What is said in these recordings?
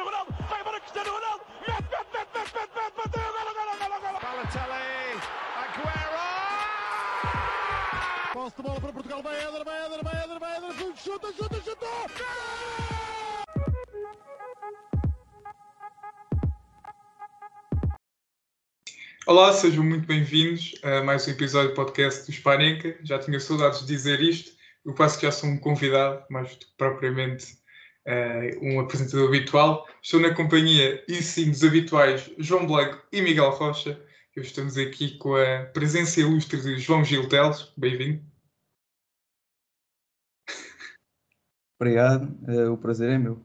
Cristiano Ronaldo, vai embora Cristiano Ronaldo, mete, mete, mete, mete, mete, mete, bateu, golo, golo, golo, golo. Balotelli, Aguero! Posse de bola para Portugal, vai Éder, vai Éder, vai Éder, vai Éder, chuta, chuta, chuta! Olá, sejam muito bem-vindos a mais um episódio do podcast do Hispaneca. Já tinha saudades de dizer isto, eu quase que já sou um convidado, mais do que propriamente eh, um apresentador habitual. Estou na companhia, e sim, dos habituais João Blanco e Miguel Rocha. Eu estamos aqui com a presença ilustre de João Gil Teles. Bem-vindo. Obrigado, eh, o prazer é meu.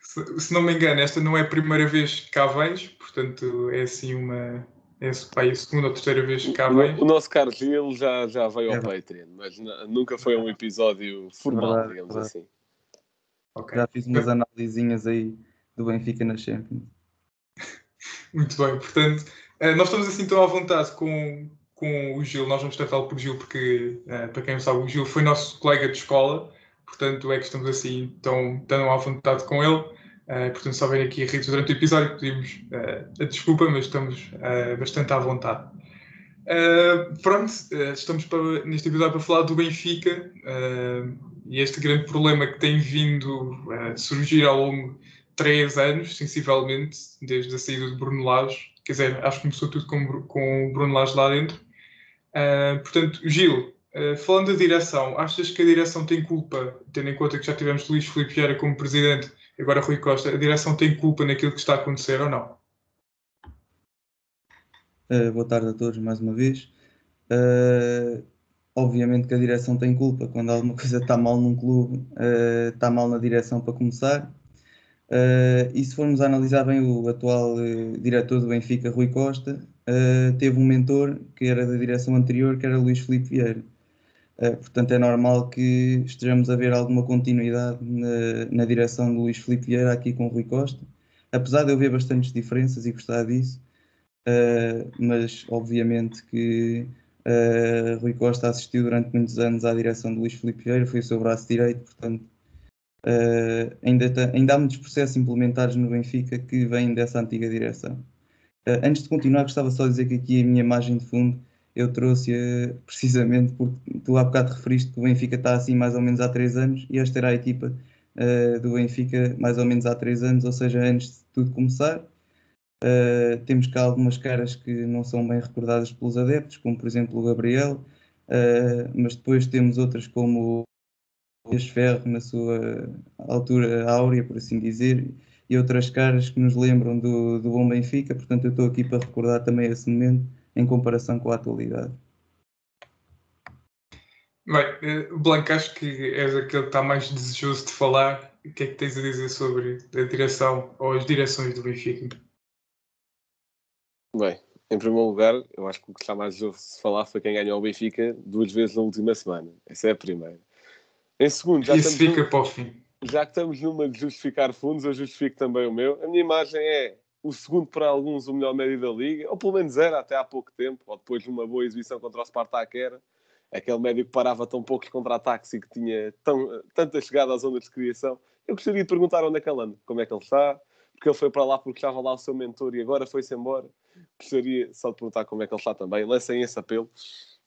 Se, se não me engano, esta não é a primeira vez que cá vens, portanto é assim uma. É é a segunda ou terceira vez que cá vens. O nosso caro Gil já, já veio ao É. Patreon, mas nunca foi um episódio formal, Verdade, digamos verdade. assim. Ok. Já fiz umas análisinhas aí do Benfica na Champions. Muito bem, portanto, eh, nós estamos assim tão à vontade com, com o Gil, nós vamos tratá-lo por Gil, porque, eh, para quem não sabe, o Gil foi nosso colega de escola, portanto, é que estamos assim tão, tão à vontade com ele. Eh, portanto, se houver aqui ritos durante o episódio, pedimos a desculpa, mas estamos bastante à vontade. Pronto, estamos para- neste episódio para falar do Benfica e este grande problema que tem vindo a surgir ao longo de três anos, sensivelmente, desde a saída de Bruno Lage. Quer dizer, acho que começou tudo com, com o Bruno Lage lá dentro. Eh, portanto, Gil, eh, falando da direção, achas que a direção tem culpa, tendo em conta que já tivemos Luís Filipe Vieira como presidente, agora Rui Costa, a direção tem culpa naquilo que está a acontecer ou não? Eh, boa tarde a todos mais uma vez. Eh, obviamente que a direção tem culpa quando alguma coisa está mal num clube, eh, está mal na direção para começar. Eh, e se formos analisar bem o atual eh, diretor do Benfica, Rui Costa, teve um mentor que era da direção anterior, que era Luís Filipe Vieira. Portanto, é normal que estejamos a ver alguma continuidade na, na direção do Luís Filipe Vieira aqui com Rui Costa. Apesar de eu ver bastantes diferenças e gostar disso, Uh, mas obviamente que uh, Rui Costa assistiu durante muitos anos à direção de Luís Filipe Vieira, foi o seu braço direito, portanto uh, ainda, ainda há muitos processos implementados no Benfica que vêm dessa antiga direção. Uh, antes de continuar, gostava só de dizer que aqui a minha imagem de fundo eu trouxe precisamente porque tu há bocado referiste que o Benfica está assim mais ou menos há três anos e esta era a equipa do Benfica mais ou menos há três anos, ou seja, antes de tudo começar. Uh, temos cá algumas caras que não são bem recordadas pelos adeptos, como por exemplo o Gabriel, uh, mas depois temos outras como o Ferro na sua altura áurea, por assim dizer, e outras caras que nos lembram do, do bom Benfica, portanto eu estou aqui para recordar também esse momento em comparação com a atualidade. Bem, eh, Blanco, acho que és aquele que está mais desejoso de falar. O que é que tens a dizer sobre a direção ou as direções do Benfica? Bem, em primeiro lugar, eu acho que o que está mais desejoso de falar foi quem ganhou o Benfica duas vezes na última semana. Essa é a primeira. Em segundo, já Isso estamos, fica num- para o fim. já que estamos numa de justificar fundos, eu justifico também o meu. A minha imagem é o segundo para alguns o melhor médio da liga, ou pelo menos era até há pouco tempo, ou depois de uma boa exibição contra o Spartak era. Aquele médio que parava tão poucos contra-ataques e que tinha tão, tanta chegada à zona de criação. Eu gostaria de perguntar onde é que ele anda, como é que ele está, porque ele foi para lá porque estava lá o seu mentor e agora foi-se embora. Gostaria só de perguntar como é que ele está também. Lancem esse apelo.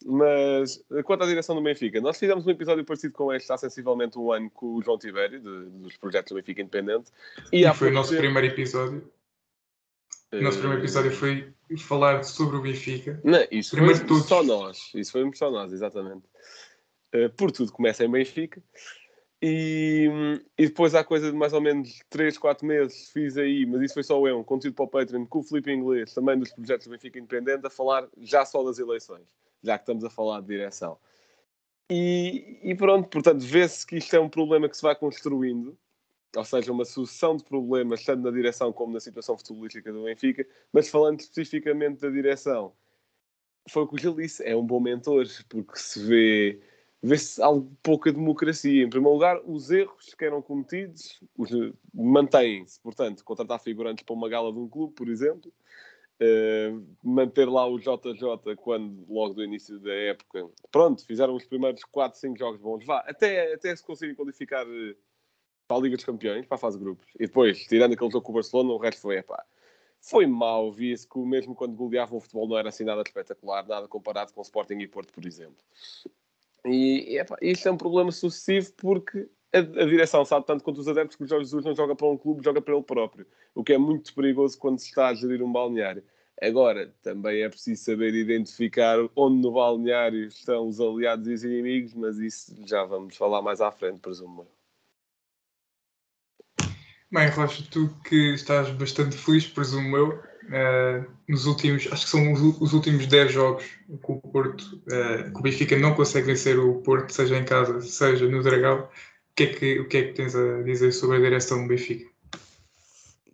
Mas, quanto à direção do Benfica, nós fizemos um episódio parecido com este há sensivelmente um ano com o João Tibério, de- dos projetos do Benfica Independente. E há foi o nosso primeiro episódio. O nosso primeiro episódio foi falar sobre o Benfica. Não, isso Primeiro foi só nós. Isso foi só nós, exatamente. Uh, por tudo começa em Benfica. E, e depois há coisa de mais ou menos 3, 4 meses fiz aí, mas isso foi só eu, um conteúdo para o Patreon com o Felipe Inglês, também dos projetos do Benfica Independente, a falar já só das eleições, já que estamos a falar de direção. E, e pronto, portanto, vê-se que isto é um problema que se vai construindo, ou seja, uma sucessão de problemas, tanto na direção como na situação futebolística do Benfica, mas falando especificamente da direção, foi o que o Gil disse, é um bom mentor, porque se vê, vê-se algo pouca democracia. Em primeiro lugar, os erros que eram cometidos os- mantêm-se. Portanto, contratar figurantes para uma gala de um clube, por exemplo, eh, manter lá o JJ quando, logo do início da época, pronto, fizeram os primeiros 4, 5 jogos bons, vá, até, até se conseguirem qualificar eh, para a Liga dos Campeões, para a fase de grupos. E depois, tirando aquele jogo com o Barcelona, o resto foi, epá, foi mau. Via-se que mesmo quando goleavam o futebol não era assim nada espetacular, nada comparado com o Sporting e Porto, por exemplo. E epá, isto é um problema sucessivo porque a, a, direção sabe tanto quanto os adeptos que o Jorge Jesus não joga para um clube, joga para ele próprio. O que é muito perigoso quando se está a gerir um balneário. Agora, também é preciso saber identificar onde no balneário estão os aliados e os inimigos, mas isso já vamos falar mais à frente, presumo. Bem, Rocha, tu que estás bastante feliz, presumo eu, uh, nos últimos, acho que são os, os últimos 10 jogos com o Porto, uh, que o Benfica não consegue vencer o Porto, seja em casa, seja no Dragão. O que é que, o que, é que tens a dizer sobre a direção do Benfica?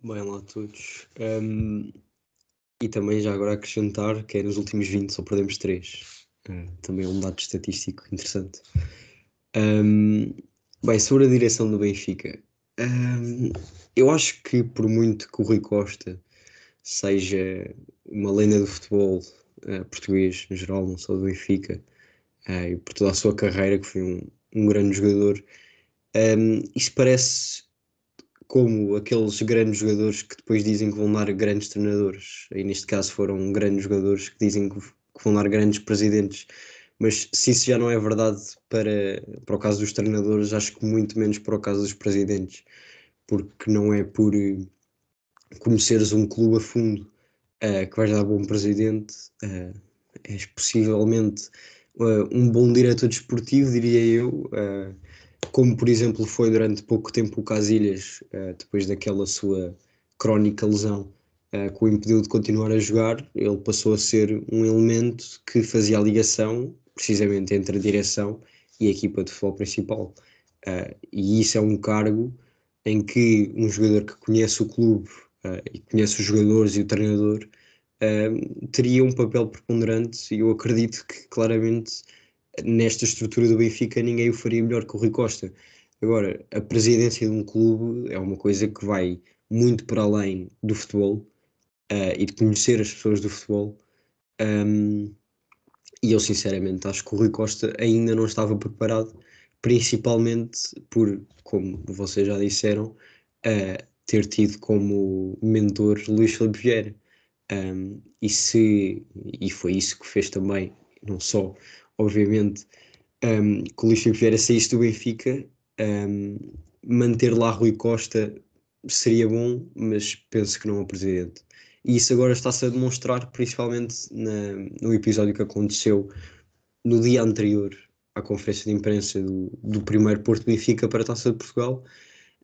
Bem lá todos. Um, e também já agora acrescentar que é nos últimos 20 só perdemos 3. Uh, também é um dado estatístico interessante. Um, bem, sobre a direção do Benfica. Um, eu acho que por muito que o Rui Costa seja uma lenda do futebol uh, português, no geral, não só do Benfica, uh, e por toda a sua carreira, que foi um, um grande jogador, um, isso parece como aqueles grandes jogadores que depois dizem que vão dar grandes treinadores. E neste caso foram grandes jogadores que dizem que vão dar grandes presidentes. Mas se isso já não é verdade para, para o caso dos treinadores, acho que muito menos para o caso dos presidentes. Porque não é por conheceres um clube a fundo uh, que vais dar bom presidente, uh, és possivelmente uh, um bom diretor desportivo, diria eu. Como por exemplo foi durante pouco tempo o Casilhas, depois daquela sua crónica lesão que o impediu de continuar a jogar, ele passou a ser um elemento que fazia a ligação precisamente entre a direção e a equipa de futebol principal. E isso é um cargo em que um jogador que conhece o clube e conhece os jogadores e o treinador teria um papel preponderante e eu acredito que claramente nesta estrutura do Benfica ninguém o faria melhor que o Rui Costa. Agora, a presidência de um clube é uma coisa que vai muito para além do futebol uh, e de conhecer as pessoas do futebol. Um, e eu, sinceramente, acho que o Rui Costa ainda não estava preparado, principalmente por, como vocês já disseram, uh, ter tido como mentor Luís Filipe Vieira. Um, e, se, e foi isso que fez também, não só obviamente, um, que o Luís Filipe Vieira saísse do Benfica, um, manter lá Rui Costa seria bom, mas penso que não é presidente. E isso agora está-se a demonstrar, principalmente na, no episódio que aconteceu no dia anterior à conferência de imprensa do, do primeiro Porto Benfica para a Taça de Portugal,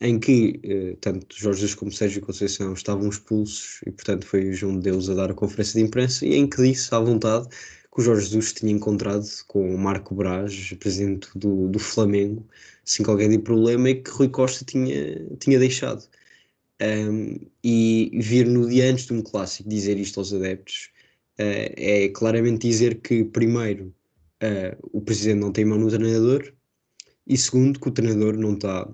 em que eh, tanto Jorge Jesus como Sérgio Conceição estavam expulsos e, portanto, foi o João de Deus a dar a conferência de imprensa e em que disse à vontade que o Jorge Jesus tinha encontrado com o Marco Braz, presidente do, do Flamengo, sem qualquer tipo de problema, e que Rui Costa tinha, tinha deixado. Um, e vir no dia antes de um clássico dizer isto aos adeptos uh, é claramente dizer que, primeiro, uh, o presidente não tem mão no treinador, e segundo, que o treinador não está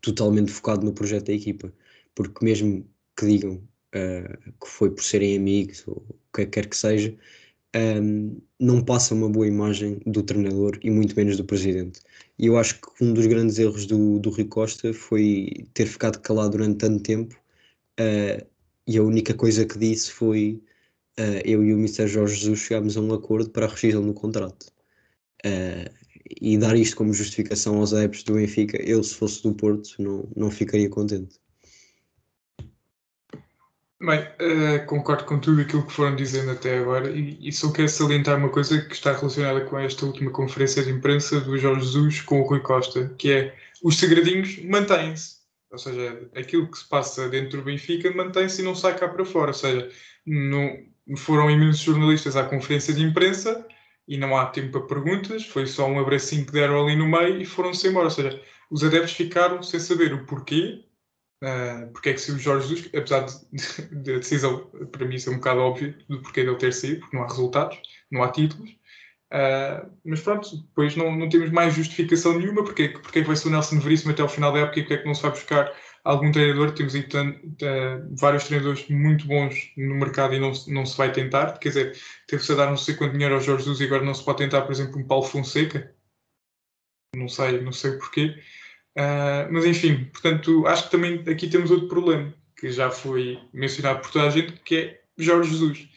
totalmente focado no projeto da equipa, porque mesmo que digam uh, que foi por serem amigos ou o que quer que seja, um, não passa uma boa imagem do treinador e muito menos do presidente. E eu acho que um dos grandes erros do, do Rui Costa foi ter ficado calado durante tanto tempo uh, e a única coisa que disse foi uh, eu e o Mr. Jorge Jesus chegámos a um acordo para a rescisão do contrato. Uh, e dar isto como justificação aos adeptos do Benfica, eu se fosse do Porto não, não ficaria contente. Bem, uh, concordo com tudo aquilo que foram dizendo até agora e, e só quero salientar uma coisa que está relacionada com esta última conferência de imprensa do Jorge Jesus com o Rui Costa, que é os segredinhos mantêm-se. Ou seja, aquilo que se passa dentro do Benfica mantém-se e não sai cá para fora. Ou seja, não, foram imensos jornalistas à conferência de imprensa e não há tempo para perguntas, foi só um abracinho que deram ali no meio e foram-se embora. Ou seja, os adeptos ficaram sem saber o porquê Uh, porque é que se o Jorge Jesus, apesar de, de, a decisão para mim ser um bocado óbvia do porquê dele ter saído, porque não há resultados, não há títulos, uh, mas pronto, depois não, não temos mais justificação nenhuma porque, porque vai ser o Nelson Veríssimo até ao final da época e porque é que não se vai buscar algum treinador, temos uh, vários treinadores muito bons no mercado e não, não se vai tentar, quer dizer, teve-se a dar não sei quanto dinheiro ao Jorge Jesus e agora não se pode tentar, por exemplo, um Paulo Fonseca, não sei, não sei porquê. Uh, mas enfim, portanto, acho que também aqui temos outro problema que já foi mencionado por toda a gente, que é Jorge Jesus.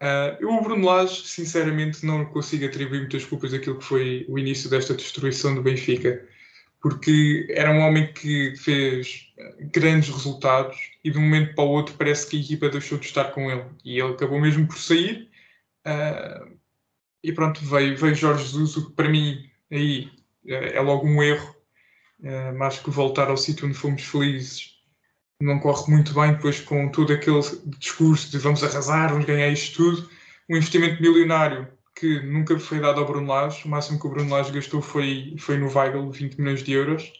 Uh, eu, o Bruno Lage, sinceramente, não consigo atribuir muitas culpas daquilo que foi o início desta destruição do Benfica, porque era um homem que fez grandes resultados e de um momento para o outro parece que a equipa deixou de estar com ele e ele acabou mesmo por sair. Uh, e pronto, veio, veio Jorge Jesus, o que para mim aí é, é logo um erro, uh, mais que voltar ao sítio onde fomos felizes não corre muito bem depois com todo aquele discurso de vamos arrasar, vamos ganhar isto tudo. Um investimento milionário que nunca foi dado ao Bruno Lage, o máximo que o Bruno Lage gastou foi, foi no Weigl, 20 milhões de euros,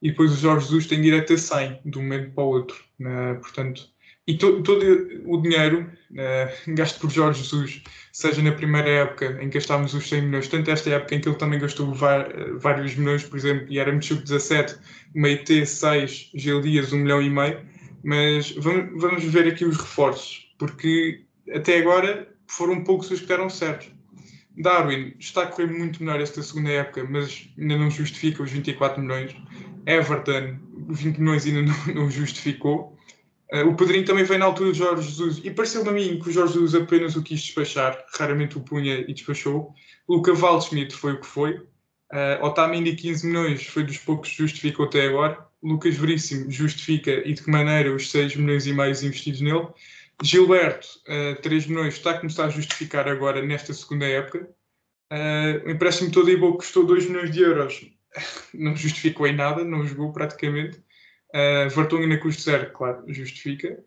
e depois o Jorge Jesus tem direito a 100, de um momento para o outro. Né? Portanto, e to, todo o dinheiro uh, gasto por Jorge Jesus, seja na primeira época em que gastávamos os 100 milhões, tanto esta época em que ele também gastou vários milhões, por exemplo, e era Mitchuk 17, Meite 6, Gil Dias 1 milhão e meio, mas vamos, vamos ver aqui os reforços, porque até agora foram poucos os que deram certo. Darwin está a correr muito melhor esta segunda época, mas ainda não justifica os 24 milhões. Everton, 20 milhões ainda não, não justificou. Uh, o Pedrinho também veio na altura de Jorge Jesus e pareceu-me a mim que o Jorge Jesus apenas o quis despachar, raramente o punha e despachou. Luca Waldschmidt foi o que foi. Uh, Otamendi, 15 milhões, foi dos poucos que justificou até agora. Lucas Veríssimo justifica e de que maneira os 6 milhões e meio investidos nele. Gilberto, uh, eh, 3 milhões, está a começar a justificar agora nesta segunda época. Uh, o empréstimo todo em custou 2 milhões de euros. não justificou em nada, não jogou praticamente. Uh, Vertonghen a custo zero, claro, justifica.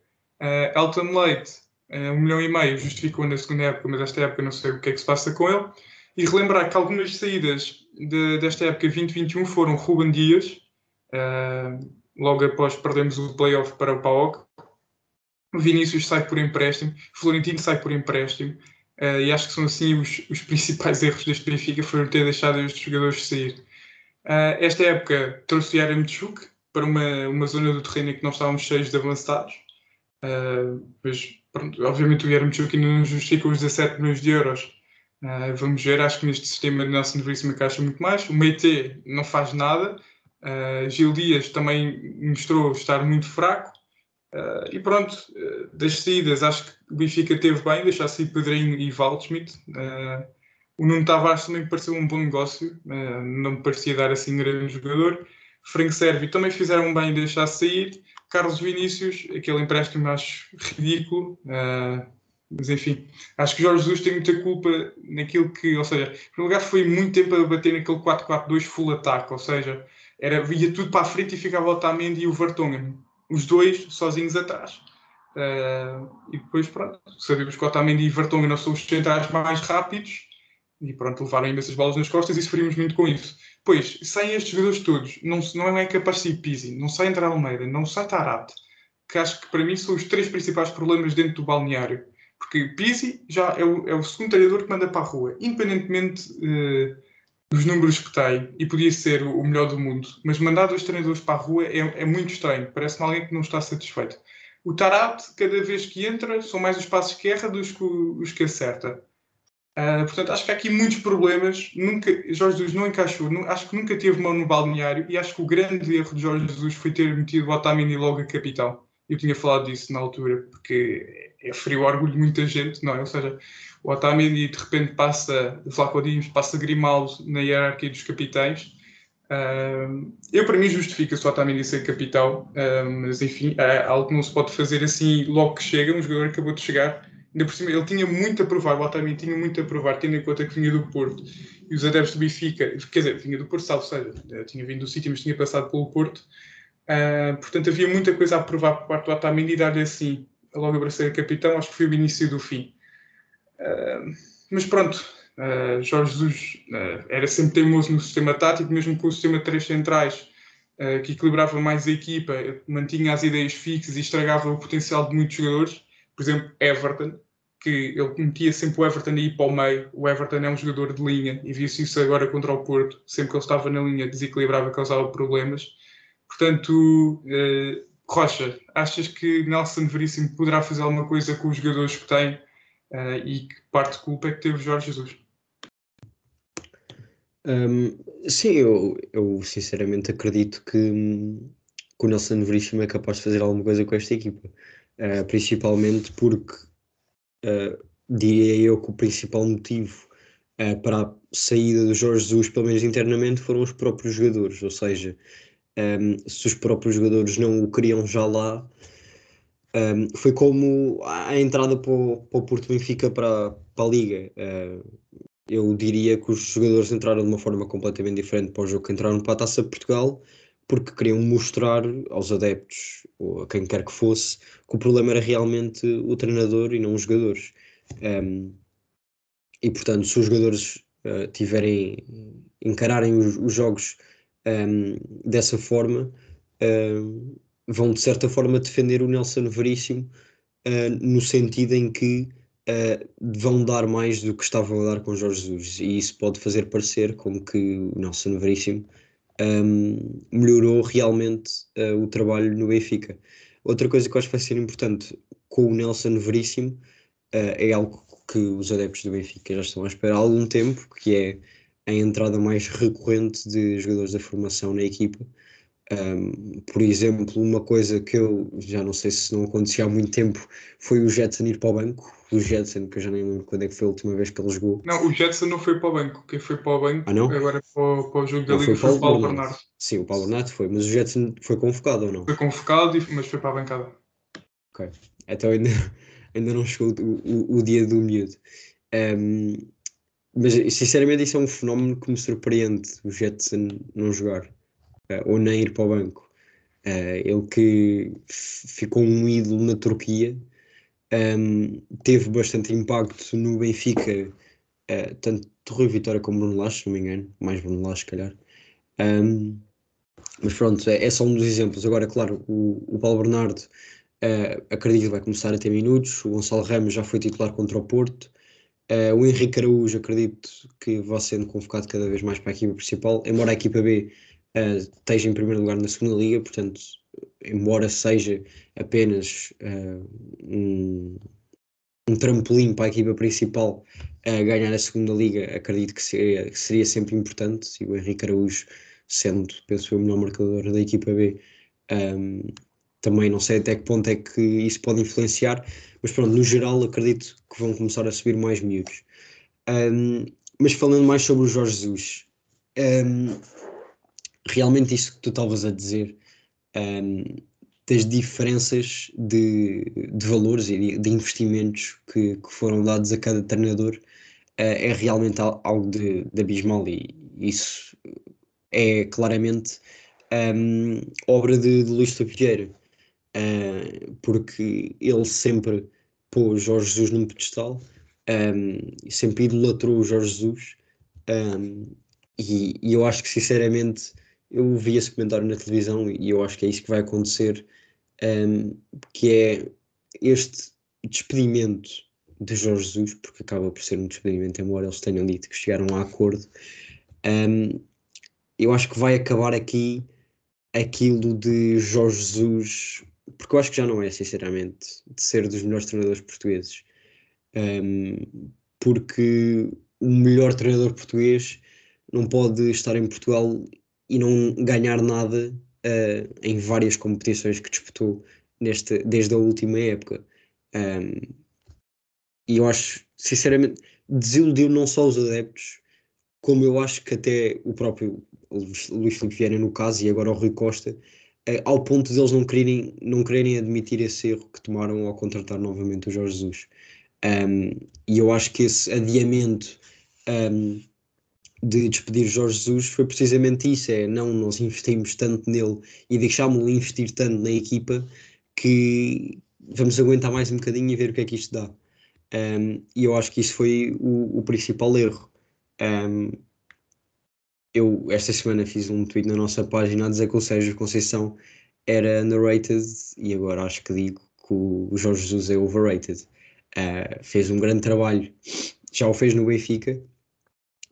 Uh, Elton Leite, uh, um milhão e meio, justificou na segunda época, mas esta época não sei o que é que se passa com ele. E relembrar que algumas saídas de, desta época 2021 foram Ruben Dias, uh, logo após perdemos o playoff para o PAOK. Vinícius sai por empréstimo, Florentino sai por empréstimo, uh, e acho que são assim os, os principais erros deste Benfica, foram ter deixado estes jogadores sair. Uh, esta época trouxe Yaram Tchuk, para uma, uma zona do terreno em que nós estávamos cheios de avançados. Uh, mas, pronto, obviamente, o Yarmouk ainda não justifica os 17 milhões de euros. Uh, vamos ver, acho que neste sistema de Nelson Veríssimo encaixa muito mais. O Meite não faz nada. Gil Dias também mostrou estar muito fraco. Uh, e pronto, uh, das saídas, acho que o Benfica teve bem, deixar sair Pedrinho e Waldschmidt. Uh, o Nuno Tavares também pareceu um bom negócio, não me parecia dar assim grande jogador. Frank Servi também fizeram bem deixar sair. Carlos Vinícius, aquele empréstimo acho ridículo. Uh, mas enfim, acho que Jorge Jesus tem muita culpa naquilo que, ou seja, em primeiro lugar foi muito tempo a bater naquele 4-4-2 full ataque, ou seja, era, ia tudo para a frente e ficava o Otamendi e o Vertonghen, os dois sozinhos atrás. Uh, e depois, pronto, sabemos que Otamendi e Vertonghen não são os centrais mais rápidos e pronto, levaram imensas bolas nas costas e sofrimos muito com isso. Pois, saem estes jogadores todos, não, não é capaz de Pizzi, não sai André Almeida, não sai Tarate, que acho que para mim são os três principais problemas dentro do balneário. Porque Pizzi já é o, é o segundo treinador que manda para a rua, independentemente uh, dos números que tem, e podia ser o, melhor do mundo, mas mandar dois treinadores para a rua é, é muito estranho, parece-me alguém que não está satisfeito. O Tarate, cada vez que entra, são mais os passos que erra dos que, os que acerta. Uh, portanto, acho que há aqui muitos problemas. Nunca, Jorge Jesus não encaixou, não, acho que nunca teve mão no balneário e acho que o grande erro de Jorge Jesus foi ter metido o Otamendi logo a capitão. Eu tinha falado disso na altura, porque é frio orgulho de muita gente, não é? Ou seja, o Otamendi de repente passa Flaco passa Grimaldo na hierarquia dos capitães. Uh, eu, para mim, justifica-se o Otamendi ser capitão, uh, mas enfim, é algo que não se pode fazer assim logo que chega. Um jogador acabou de chegar Ainda por cima, ele tinha muito a provar, o Otamendi tinha muito a provar, tendo em conta que vinha do Porto. E os adeptos do Benfica, quer dizer, vinha do Porto, salvo seja, tinha vindo do sítio, mas tinha passado pelo Porto. Uh, portanto, havia muita coisa a provar por parte do Otamendi e dar-lhe assim, logo a ser capitão, acho que foi o início do fim. Uh, mas pronto, uh, Jorge Jesus era sempre teimoso no sistema tático, mesmo com o sistema de três centrais, que equilibrava mais a equipa, mantinha as ideias fixas e estragava o potencial de muitos jogadores por exemplo, Everton, que ele metia sempre o Everton aí para o meio. O Everton é um jogador de linha e viu-se isso agora contra o Porto. Sempre que ele estava na linha, desequilibrava, causava problemas. Portanto, eh, Rocha, achas que Nelson Veríssimo poderá fazer alguma coisa com os jogadores que tem eh, e que parte de culpa é que teve Jorge Jesus? Um, sim, eu, eu sinceramente acredito que, hum, que o Nelson Veríssimo é capaz de fazer alguma coisa com esta equipa. Uh, principalmente porque uh, diria eu que o principal motivo uh, para a saída do Jorge Jesus, pelo menos internamente, foram os próprios jogadores. Ou seja, um, se os próprios jogadores não o queriam já lá, um, foi como a entrada para o, para o Porto Benfica para, para a Liga. Uh, eu diria que os jogadores entraram de uma forma completamente diferente para o jogo que entraram para a Taça de Portugal, porque queriam mostrar aos adeptos, ou a quem quer que fosse, que o problema era realmente o treinador e não os jogadores. Um, e portanto, se os jogadores uh, tiverem, encararem os, os jogos um, dessa forma, um, vão de certa forma defender o Nelson Veríssimo, uh, no sentido em que uh, vão dar mais do que estavam a dar com Jorge Jesus, e isso pode fazer parecer como que o Nelson Veríssimo um, melhorou realmente uh, o trabalho no Benfica. Outra coisa que eu acho que vai ser importante com o Nelson Veríssimo é algo que os adeptos do Benfica já estão a esperar há algum tempo, que é a entrada mais recorrente de jogadores da formação na equipa. Um, por exemplo, uma coisa que eu já não sei se não acontecia há muito tempo foi o Jetson ir para o banco. O Jetson, que eu já nem lembro quando é que foi a última vez que ele jogou. Não, o Jetson não foi para o banco. Quem foi para o banco ah, não? agora para o, para o jogo da Não, Liga foi o Paulo Bernardo. Bernardo. Sim, o Paulo Bernardo foi, mas o Jetson foi convocado ou não? Foi convocado, mas foi para a bancada. Ok. Então ainda, ainda não chegou o, o, o dia do miúdo. Um, mas sinceramente isso é um fenómeno que me surpreende o Jetson não jogar eh, ou nem ir para o banco. Eh, ele que ficou um ídolo na Turquia, um, teve bastante impacto no Benfica, eh, tanto Rui Vitória como Bruno Lage, se não me engano, mais Bruno Lage, se calhar. Um, mas pronto, é, é só um dos exemplos. Agora, claro, o, o Paulo Bernardo acredito que vai começar a ter minutos. O Gonçalo Ramos já foi titular contra o Porto. Eh, o Henrique Araújo, acredito que vai sendo convocado cada vez mais para a equipa principal, embora a equipa B eh, esteja em primeiro lugar na segunda liga, portanto, embora seja apenas eh, um, um trampolim para a equipa principal ganhar a segunda liga, acredito que seria, que seria sempre importante. E o Henrique Araújo, sendo, penso eu, o melhor marcador da equipa B, um, também não sei até que ponto é que isso pode influenciar, mas pronto, no geral acredito que vão começar a subir mais miúdos. Um, mas falando mais sobre o Jorge Jesus, um, realmente isso que tu estavas a dizer, um, das diferenças de, de valores e de, investimentos que, que foram dados a cada treinador, uh, é realmente al- algo de, de abismal e isso é claramente obra de, de Luís Filipe Vieira, uh, porque ele sempre pôs Jorge Jesus num pedestal, um, e sempre idolatrou o Jorge Jesus, um, e, e eu acho que sinceramente eu vi esse comentário na televisão e eu acho que é isso que vai acontecer, um, que é este despedimento de Jorge Jesus, porque acaba por ser um despedimento, embora eles tenham dito que chegaram a acordo. eu acho que vai acabar aqui aquilo de Jorge Jesus, porque eu acho que já não é, sinceramente, de ser dos melhores treinadores portugueses. Um, porque o melhor treinador português não pode estar em Portugal e não ganhar nada uh, em várias competições que disputou nesta, desde a última época. Um, e eu acho, sinceramente, desiludiu não só os adeptos, como eu acho que até o próprio Luís Filipe Vieira, no caso, e agora o Rui Costa, ao ponto deles não quererem, não quererem admitir esse erro que tomaram ao contratar novamente o Jorge Jesus. Um, e eu acho que esse adiamento um, de despedir Jorge Jesus foi precisamente isso: é não, nós investimos tanto nele e deixámos-lo investir tanto na equipa que vamos aguentar mais um bocadinho e ver o que é que isto dá. Um, e eu acho que isso foi o, o principal erro. Eu esta semana fiz um tweet na nossa página a dizer que o Sérgio Conceição era underrated e agora acho que digo que o Jorge Jesus é overrated. Uh, fez um grande trabalho, já o fez no Benfica,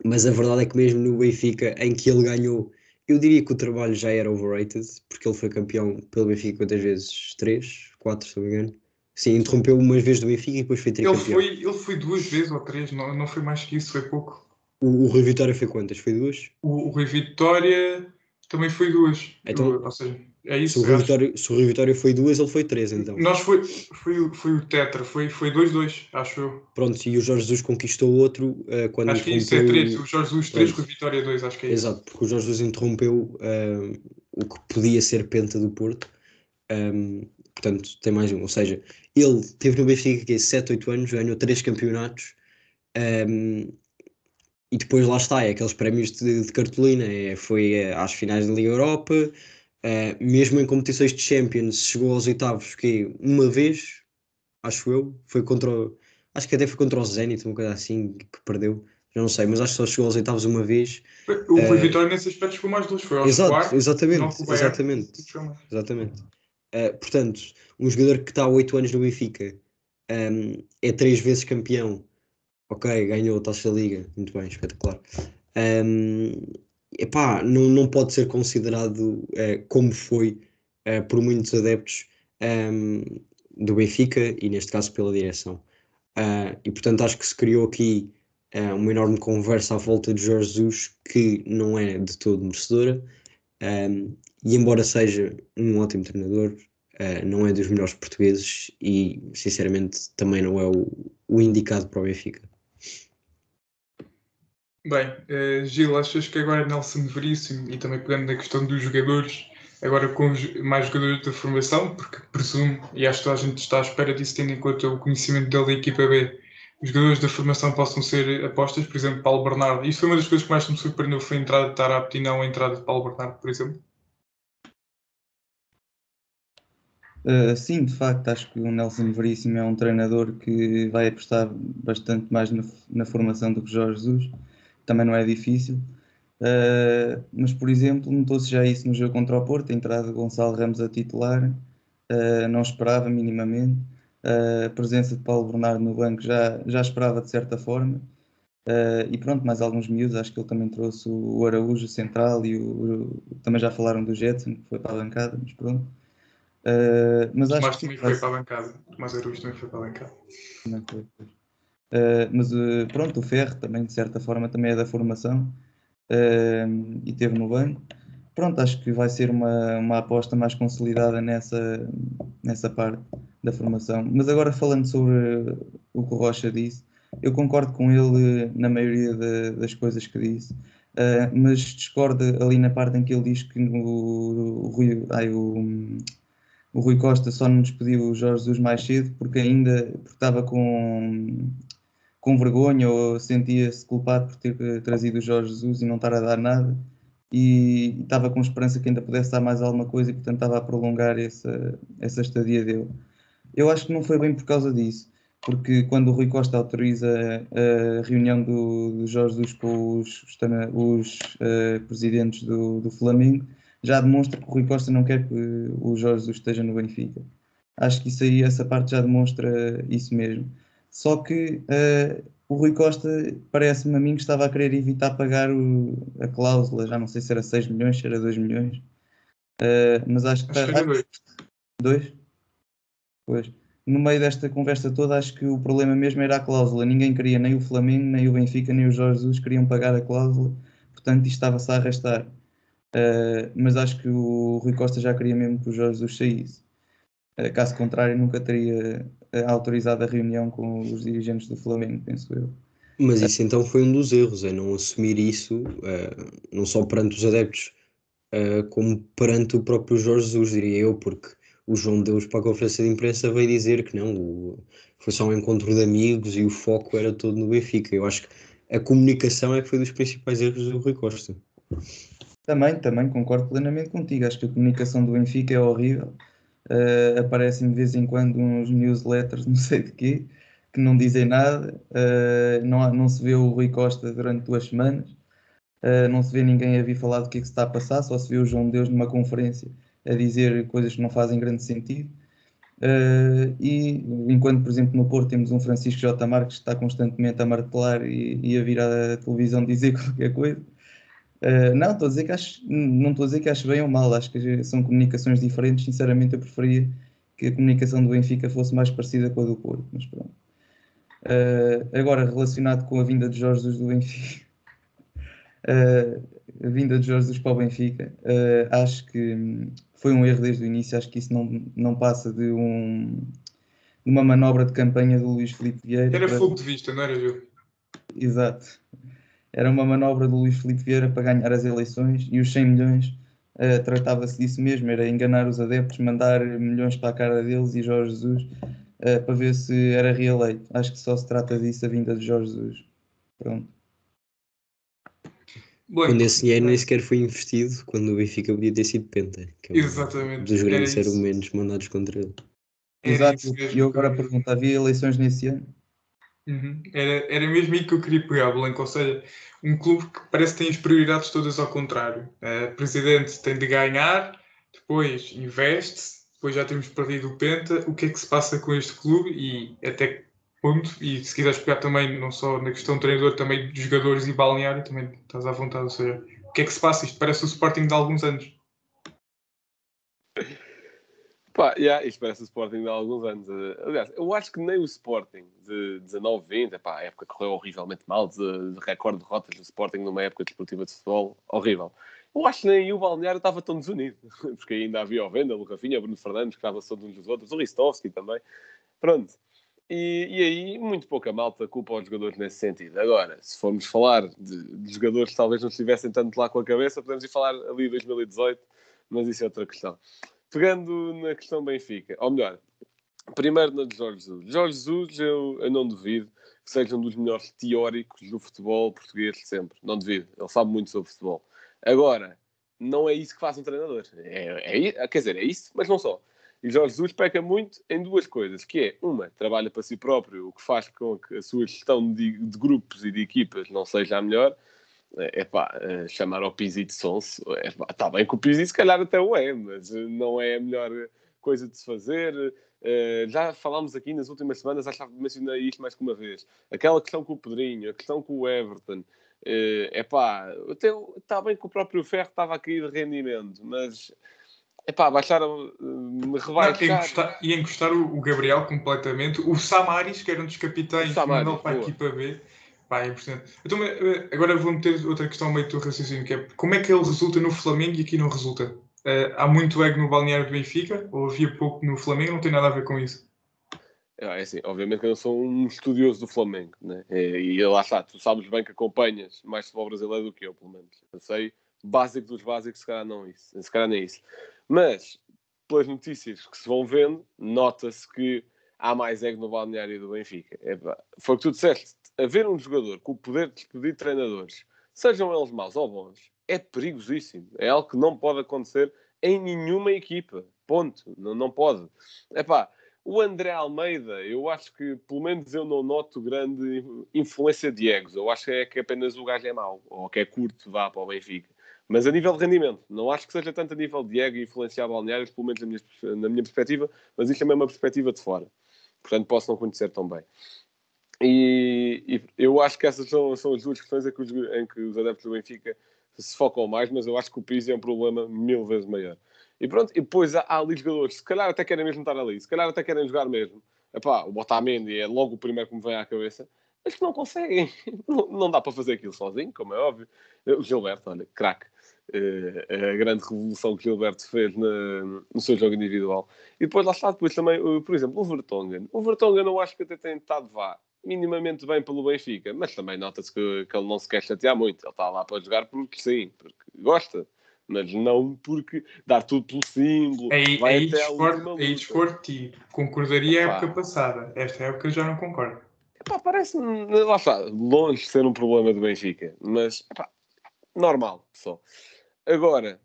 mas a verdade é que mesmo no Benfica, em que ele ganhou, eu diria que o trabalho já era overrated, porque ele foi campeão pelo Benfica quantas vezes? Três? Quatro, se não me engano. Sim, interrompeu umas vezes do Benfica e depois foi Ele tricampeão. foi, ele foi duas vezes ou três, não, não foi mais que isso, foi pouco. O, o Rui Vitória foi quantas? Foi duas? O, o Rui Vitória também foi duas. Então- ou seja, é Se isso. o, Rui acho. Vitória, se o Rui Vitória foi duas, ele foi três, então. Nós foi, foi, foi o Tetra, foi 2-2, foi 2-2, acho eu. Pronto, e o Jorge Jesus conquistou outro eh, quando Acho que isso é 3, o Jorge Jesus 3, Pronto. Rui Vitória 2, acho que é isso. Exato, porque o Jorge Jesus interrompeu eh, o que podia ser penta do Porto. Um, portanto, tem mais um. Ou seja, ele teve no Benfica que é 7, 8 anos, ganhou 3 campeonatos. um, e depois lá está, é aqueles prémios de, de cartolina. É, foi eh, às finais da Liga Europa, eh, mesmo em competições de Champions, chegou aos oitavos que uma vez, acho eu, foi contra o, acho que até foi contra o Zenit, uma coisa assim que perdeu. Já não sei, mas acho que só chegou aos oitavos uma vez. O Rui Eh, Vitória nesse aspecto chegou mais duas, foi aos Exato, quartos, exatamente, exatamente. Exatamente. Uh, portanto, um jogador que está há 8 anos no Benfica um, é três vezes campeão. Ok, ganhou a taça da liga. Muito bem, espetacular. Um, epá, não, não pode ser considerado uh, como foi uh, por muitos adeptos um, do Benfica e, neste caso, pela direção. Uh, e, portanto, acho que se criou aqui uh, uma enorme conversa à volta de Jorge Jesus que não é de todo merecedora. Um, e embora seja um ótimo treinador, eh, não é dos melhores portugueses e sinceramente também não é o, o indicado para o Benfica. Bem, eh, Gil, achas que agora Nelson Veríssimo e também pegando na questão dos jogadores, agora com mais jogadores da formação, porque presumo, e acho que a gente está à espera disso, tendo em conta o conhecimento dele da equipa B, os jogadores da formação possam ser apostas, por exemplo, Paulo Bernardo. Isso foi uma das coisas que mais me surpreendeu, foi a entrada de Tarapti e não a entrada de Paulo Bernardo, por exemplo. Uh, sim, de facto, acho que o Nelson Veríssimo é um treinador que vai apostar bastante mais na, na formação do que Jorge Jesus. Também não é difícil. Uh, mas, por exemplo, notou-se já isso no jogo contra o Porto, a entrada de Gonçalo Ramos a titular. Uh, não esperava minimamente. Uh, a presença de Paulo Bernardo no banco já, já esperava de certa forma. E pronto, mais alguns miúdos. Acho que ele também trouxe o, Araújo central e o, o- também já falaram do Jetson, que foi para a bancada, mas pronto. Mas acho Mas que também foi para a bancada. Mas Araújo também foi para a bancada. não foi, pois. Uh, mas uh, pronto, o Ferro também, de certa forma, também é da formação uh, e teve no banco. Pronto, acho que vai ser uma, uma aposta mais consolidada nessa, nessa parte da formação. Mas agora falando sobre o que o Rocha disse, eu concordo com ele na maioria da- das coisas que disse, mas discordo ali na parte em que ele diz que o, o, Rui, ai, o, o Rui Costa só não despediu o Jorge Jesus mais cedo porque ainda porque estava com, com vergonha ou sentia-se culpado por ter eh, trazido o Jorge Jesus e não estar a dar nada e estava com esperança que ainda pudesse dar mais alguma coisa e portanto estava a prolongar essa, essa estadia dele. Eu acho que não foi bem por causa disso, porque quando o Rui Costa autoriza a reunião do, do Jorge Jesus com os, os, eh, presidentes do, do Flamengo, já demonstra que o Rui Costa não quer que o Jorge Jesus esteja no Benfica. Acho que isso aí, essa parte já demonstra isso mesmo. Só que eh, o Rui Costa parece-me a mim que estava a querer evitar pagar o- a cláusula, já não sei se era 6 milhões, se era 2 milhões, Eh, mas acho que Acho que era dois. Dois? Pois. No meio desta conversa toda, acho que o problema mesmo era a cláusula. Ninguém queria, nem o Flamengo, nem o Benfica, nem o Jorge Jesus queriam pagar a cláusula, portanto isto estava-se a arrastar. Uh, mas acho que o Rui Costa já queria mesmo que o Jorge Jesus saísse. Caso contrário, nunca teria uh, autorizado a reunião com os dirigentes do Flamengo, penso eu. Mas isso então foi um dos erros, é não assumir isso, eh, não só perante os adeptos, eh, como perante o próprio Jorge Jesus, diria eu, porque o João Deus para a conferência de imprensa veio dizer que não, foi só um encontro de amigos e o foco era todo no Benfica. Eu acho que a comunicação é que foi dos principais erros do Rui Costa. Também, também concordo plenamente contigo. Acho que a comunicação do Benfica é horrível. Uh, aparecem de vez em quando uns newsletters, não sei de quê, que não dizem nada. Uh, não, não se vê o Rui Costa durante duas semanas. Uh, não se vê ninguém a vir falar do que é que se está a passar. Só se vê o João Deus numa conferência a dizer coisas que não fazem grande sentido. Uh, e enquanto, por exemplo, no Porto temos um Francisco J. Marques que está constantemente a martelar e, e a vir à televisão dizer qualquer coisa. Uh, não, estou a dizer que acho, não estou a dizer que acho bem ou mal, acho que são comunicações diferentes. Sinceramente, eu preferia que a comunicação do Benfica fosse mais parecida com a do Porto, mas pronto. Uh, agora, relacionado com a vinda de Jorge Jesus do Benfica, Uh, a vinda de Jorge Jesus para o Benfica, acho que foi um erro desde o início. Acho que isso não, não passa de, um, de uma manobra de campanha do Luís Filipe Vieira. Era para- fogo de vista, não era, Gil? Exato. Era uma manobra do Luís Filipe Vieira para ganhar as eleições e os 100 milhões eh, tratava-se disso mesmo, era enganar os adeptos, mandar milhões para a cara deles e Jorge Jesus eh, para ver se era reeleito. Acho que só se trata disso a vinda de Jorge Jesus. Pronto. Bem, Quando esse dinheiro nem sequer foi investido, quando o Benfica podia ter sido penta. Que é um Exatamente. dos grandes argumentos mandados contra ele. Era Exato. E eu agora pergunto, havia eleições nesse ano? Uhum. Era, era mesmo aí que eu queria pegar, Blanco. Ou seja, um clube que parece que tem as prioridades todas ao contrário. Eh, O presidente tem de ganhar, depois investe, depois já temos perdido o Penta. O que é que se passa com este clube e até que ponto? E se quiseres pegar também, não só na questão do treinador, também dos jogadores e balneário, também estás à vontade. Ou seja, o que é que se passa? Isto parece o Sporting de alguns anos. Pá, yeah, isto parece o Sporting de há alguns anos. Eh, Aliás, eu acho que nem o Sporting de 19, 20, pá, a época correu horrivelmente mal, de, de recorde de rotas do Sporting numa época desportiva de futebol, horrível. Eu acho que nem o Balneário estava tão desunido, porque ainda havia o Vendel, o Rafinha, o Bruno Fernandes, que estava só de uns dos outros, o Ristovski também. Pronto. E, e aí, muito pouca malta culpa aos jogadores nesse sentido. Agora, se formos falar de, de jogadores que talvez não estivessem tanto lá com a cabeça, podemos ir falar ali de 2018, mas isso é outra questão. Pegando na questão Benfica, ou melhor, primeiro na de Jorge Jesus. Jorge Jesus, eu, eu não duvido que seja um dos melhores teóricos do futebol português de sempre. Não duvido. Ele sabe muito sobre futebol. Agora, não é isso que faz um treinador. É, é, quer dizer, é isso, mas não só. E Jorge Jesus peca muito em duas coisas, que é, uma, trabalha para si próprio, o que faz com que a sua gestão de, de grupos e de equipas não seja a melhor. É pá, chamar ao Pizzi de sonso, está bem que o Pizzi se calhar até o é, mas eh, não é a melhor coisa de se fazer. Já falámos aqui nas últimas semanas, acho que mencionei isto mais que uma vez. Aquela questão com o Pedrinho, a questão com o Everton. É pá, está bem que o próprio Ferro estava a cair de rendimento, mas é pá, baixaram, me rebaixar. Ia encostar, ia encostar o, o, Gabriel completamente. O Samaris, que era um dos capitães, mandou para a equipa B. Pá, é. Então, agora vou meter outra questão meio do raciocínio, que é como é que ele resulta no Flamengo e aqui não resulta? Uh, há muito ego no balneário do Benfica, ou havia pouco no Flamengo, não tem nada a ver com isso? É assim, obviamente que eu não sou um estudioso do Flamengo, né? e lá está, tu sabes bem que acompanhas mais futebol brasileiro do que eu, pelo menos. Eu sei básico dos básicos, se calhar não isso, se calhar isso. Mas, pelas notícias que se vão vendo, nota-se que há mais ego no balneário do Benfica. É, foi o que tu disseste, haver um jogador com o poder de despedir treinadores, sejam eles maus ou bons, é perigosíssimo. É algo que não pode acontecer em nenhuma equipa. Ponto. Não, não pode. Epá, o André Almeida, eu acho que, pelo menos eu não noto grande influência de egos. Eu acho que é que apenas o gajo é mau, ou que é curto, dá para o Benfica. Mas a nível de rendimento, não acho que seja tanto a nível de ego influenciar balneários, pelo menos na minha, na minha perspectiva, mas isto também é uma perspectiva de fora. Portanto, posso não conhecer tão bem. E, e, eu acho que essas são, são as duas questões em que, os, em que os adeptos do Benfica se focam mais, mas eu acho que o Pizzi é um problema mil vezes maior. E pronto, e depois há, há ali jogadores, se calhar até querem mesmo estar ali, se calhar até querem jogar mesmo. Epá, o Otamendi é logo o primeiro que me vem à cabeça, mas que não conseguem. Não, não dá para fazer aquilo sozinho, como é óbvio. O Gilberto, olha, craque. Uh, a grande revolução que o Gilberto fez na, no seu jogo individual. E depois lá está, depois também, uh, por exemplo, o Vertonghen. O Vertonghen eu acho que até tem estado vá minimamente bem pelo Benfica, mas também nota-se que, que ele não se quer chatear muito. Ele está lá para jogar porque sim, porque gosta, mas não porque dar tudo pelo símbolo. Aí, vai aí, até aí desporto e concordaria a época passada. Esta época já não concordo. Epá, parece-me, lá está, longe de ser um problema do Benfica, mas epá, normal só. Agora,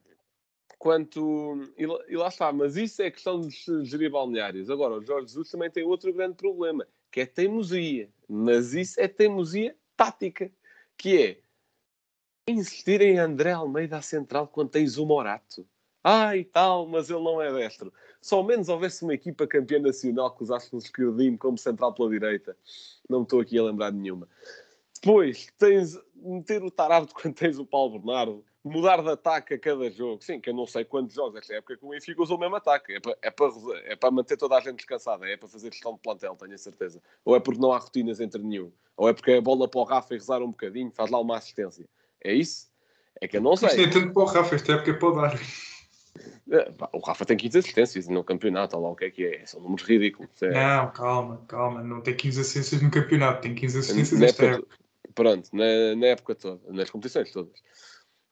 quanto. E lá, está, mas isso é questão de gerir balneários. Agora, o Jorge Jesus também tem outro grande problema, que é teimosia. Mas isso é teimosia tática, que é insistir em André Almeida à central quando tens o Morato. E tal, mas ele não é destro. Ao menos houvesse uma equipa campeã nacional que usasse um esquerdinho como central pela direita. Não estou aqui a lembrar de nenhuma. Depois, tens meter o Tarabto quando tens o Paulo Bernardo. Mudar de ataque a cada jogo. Sim, que eu não sei quantos jogos. Esta época que o Benfica usou o mesmo ataque. É para, é, para, é para manter toda a gente descansada. É para fazer gestão de plantel, tenho a certeza. Ou é porque não há rotinas entre nenhum. Ou é porque a bola para o Rafa e rezar um bocadinho, faz lá uma assistência. É isso? É que eu não Isto sei. nem é tanto para o Rafa, esta época é para o. É, O Rafa tem 15 assistências no campeonato, olha lá o que é que é. São números ridículos. É. Não, calma, calma. Não tem 15 assistências no campeonato, tem 15 assistências Na esta época época. to- Pronto, na, na época toda, nas competições todas.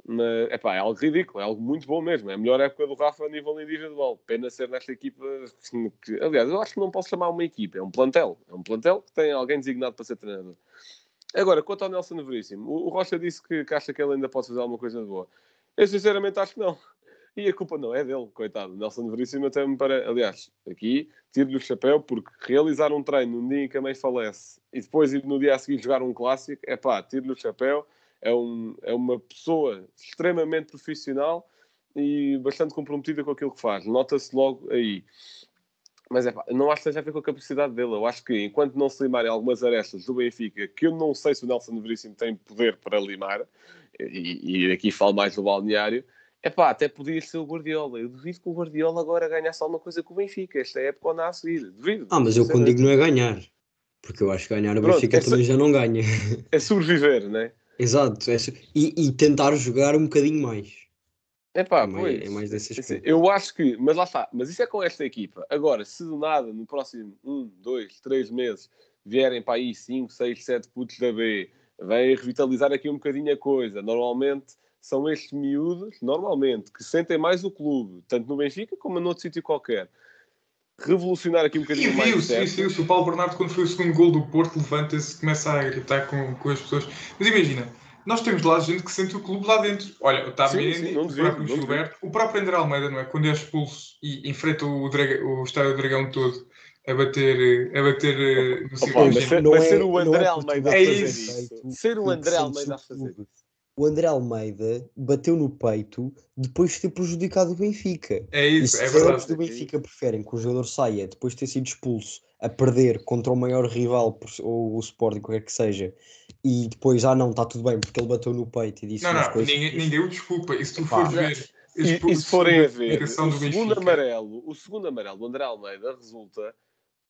Mas, epá, é algo ridículo, é algo muito bom mesmo. É a melhor época do Rafa a nível individual. Pena ser nesta equipa. Que, aliás, eu acho que não posso chamar uma equipa, é um plantel. É um plantel que tem alguém designado para ser treinador. Agora, quanto ao Nelson Veríssimo, o, Rocha disse que, que acha que ele ainda pode fazer alguma coisa de boa. Eu sinceramente acho que não. E a culpa não é dele, coitado. Nelson Veríssimo até me parece. Aliás, aqui tiro-lhe o chapéu porque realizar um treino num dia em que a mãe falece e depois ir no dia a seguir jogar um clássico, é pá, tiro-lhe o chapéu. É, um, é uma pessoa extremamente profissional e bastante comprometida com aquilo que faz. Nota-se logo aí. Mas é pá, não acho que tenha a ver com a capacidade dele. Eu acho que enquanto não se limarem algumas arestas do Benfica, que eu não sei se o Nelson Veríssimo tem poder para limar, e, e aqui falo mais do balneário, é pá, até podia ser o Guardiola. Eu duvido que o Guardiola agora ganhasse alguma coisa com o Benfica. Esta época ou não a seguir. Duvido. Ah, mas eu quando digo não é ganhar. Porque eu acho que ganhar o Pronto, Benfica essa- também já não ganha. É sobreviver? Exato. é su- e, e tentar jogar um bocadinho mais. É pá, É mais- pois. é mais desse Assim, aspecto. Eu acho que, mas lá está, mas isso é com esta equipa. Agora, se do nada, no próximo um, dois, três meses, vierem para aí 5, 6, 7 putos da B, vêm revitalizar aqui um bocadinho a coisa. Normalmente são estes miúdos, normalmente, que sentem mais o clube, tanto no Benfica como noutro sítio qualquer. Revolucionar aqui um E bocadinho mais. viu-se, viu-se, viu-se. O Paulo Bernardo, quando foi o segundo gol do Porto, levanta-se, começa a gritar com, com as pessoas. Mas imagina, nós temos lá gente que sente o clube lá dentro. Olha, o não o próprio Gilberto, o próprio André Almeida, não é? Quando é expulso e enfrenta o, Draga- o Estádio do Dragão todo a bater, a bater eh, no Opa, mas Imagina. ser- não mas é- ser o não André é Almeida a É fazer isso. isso. Ser o André Almeida a fazer clube. O André Almeida bateu no peito depois de ter prejudicado o Benfica. É E isso, se é os adeptos verdade. do Benfica preferem que o jogador saia depois de ter sido expulso a perder contra o maior rival, ou o Sporting, qualquer que seja, e depois, ah não, está tudo bem, porque ele bateu no peito e disse Não, umas não, coisas. ninguém, ninguém o desculpa. E se tu Epá. fores ver. E, e se forem a ver, o do segundo amarelo, o segundo amarelo do André Almeida resulta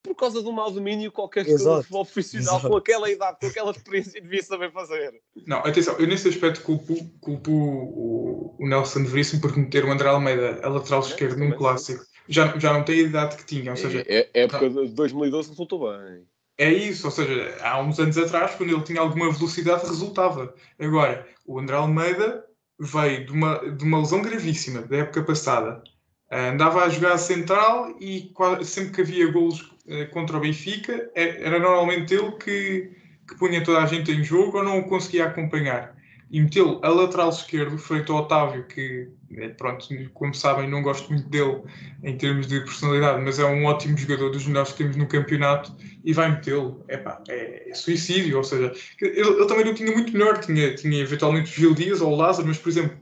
por causa de um mau domínio que qualquer futebol profissional Exato. com aquela idade, com aquela experiência devia saber fazer. Não, atenção, eu nesse aspecto culpo, culpo o, o Nelson Veríssimo por meter o André Almeida a lateral esquerdo num clássico. Já, já não tem a idade que tinha, ou seja, É, é época de 2012 resultou bem. é isso, ou seja, há uns anos atrás, quando ele tinha alguma velocidade, resultava. Agora, o André Almeida veio de uma, de uma lesão gravíssima da época passada. Andava a jogar a central e sempre que havia golos contra o Benfica, é- era normalmente ele que, que punha toda a gente em jogo ou não o conseguia acompanhar. E metê-lo a lateral esquerdo, frente ao Otávio, que, eh, pronto, como sabem, não gosto muito dele em termos de personalidade, mas é um ótimo jogador dos melhores que temos no campeonato e vai metê-lo. Epá, é, é suicídio, ou seja, ele, ele também não tinha muito melhor, tinha, tinha eventualmente o Gil Dias ou o Lázaro, mas por exemplo,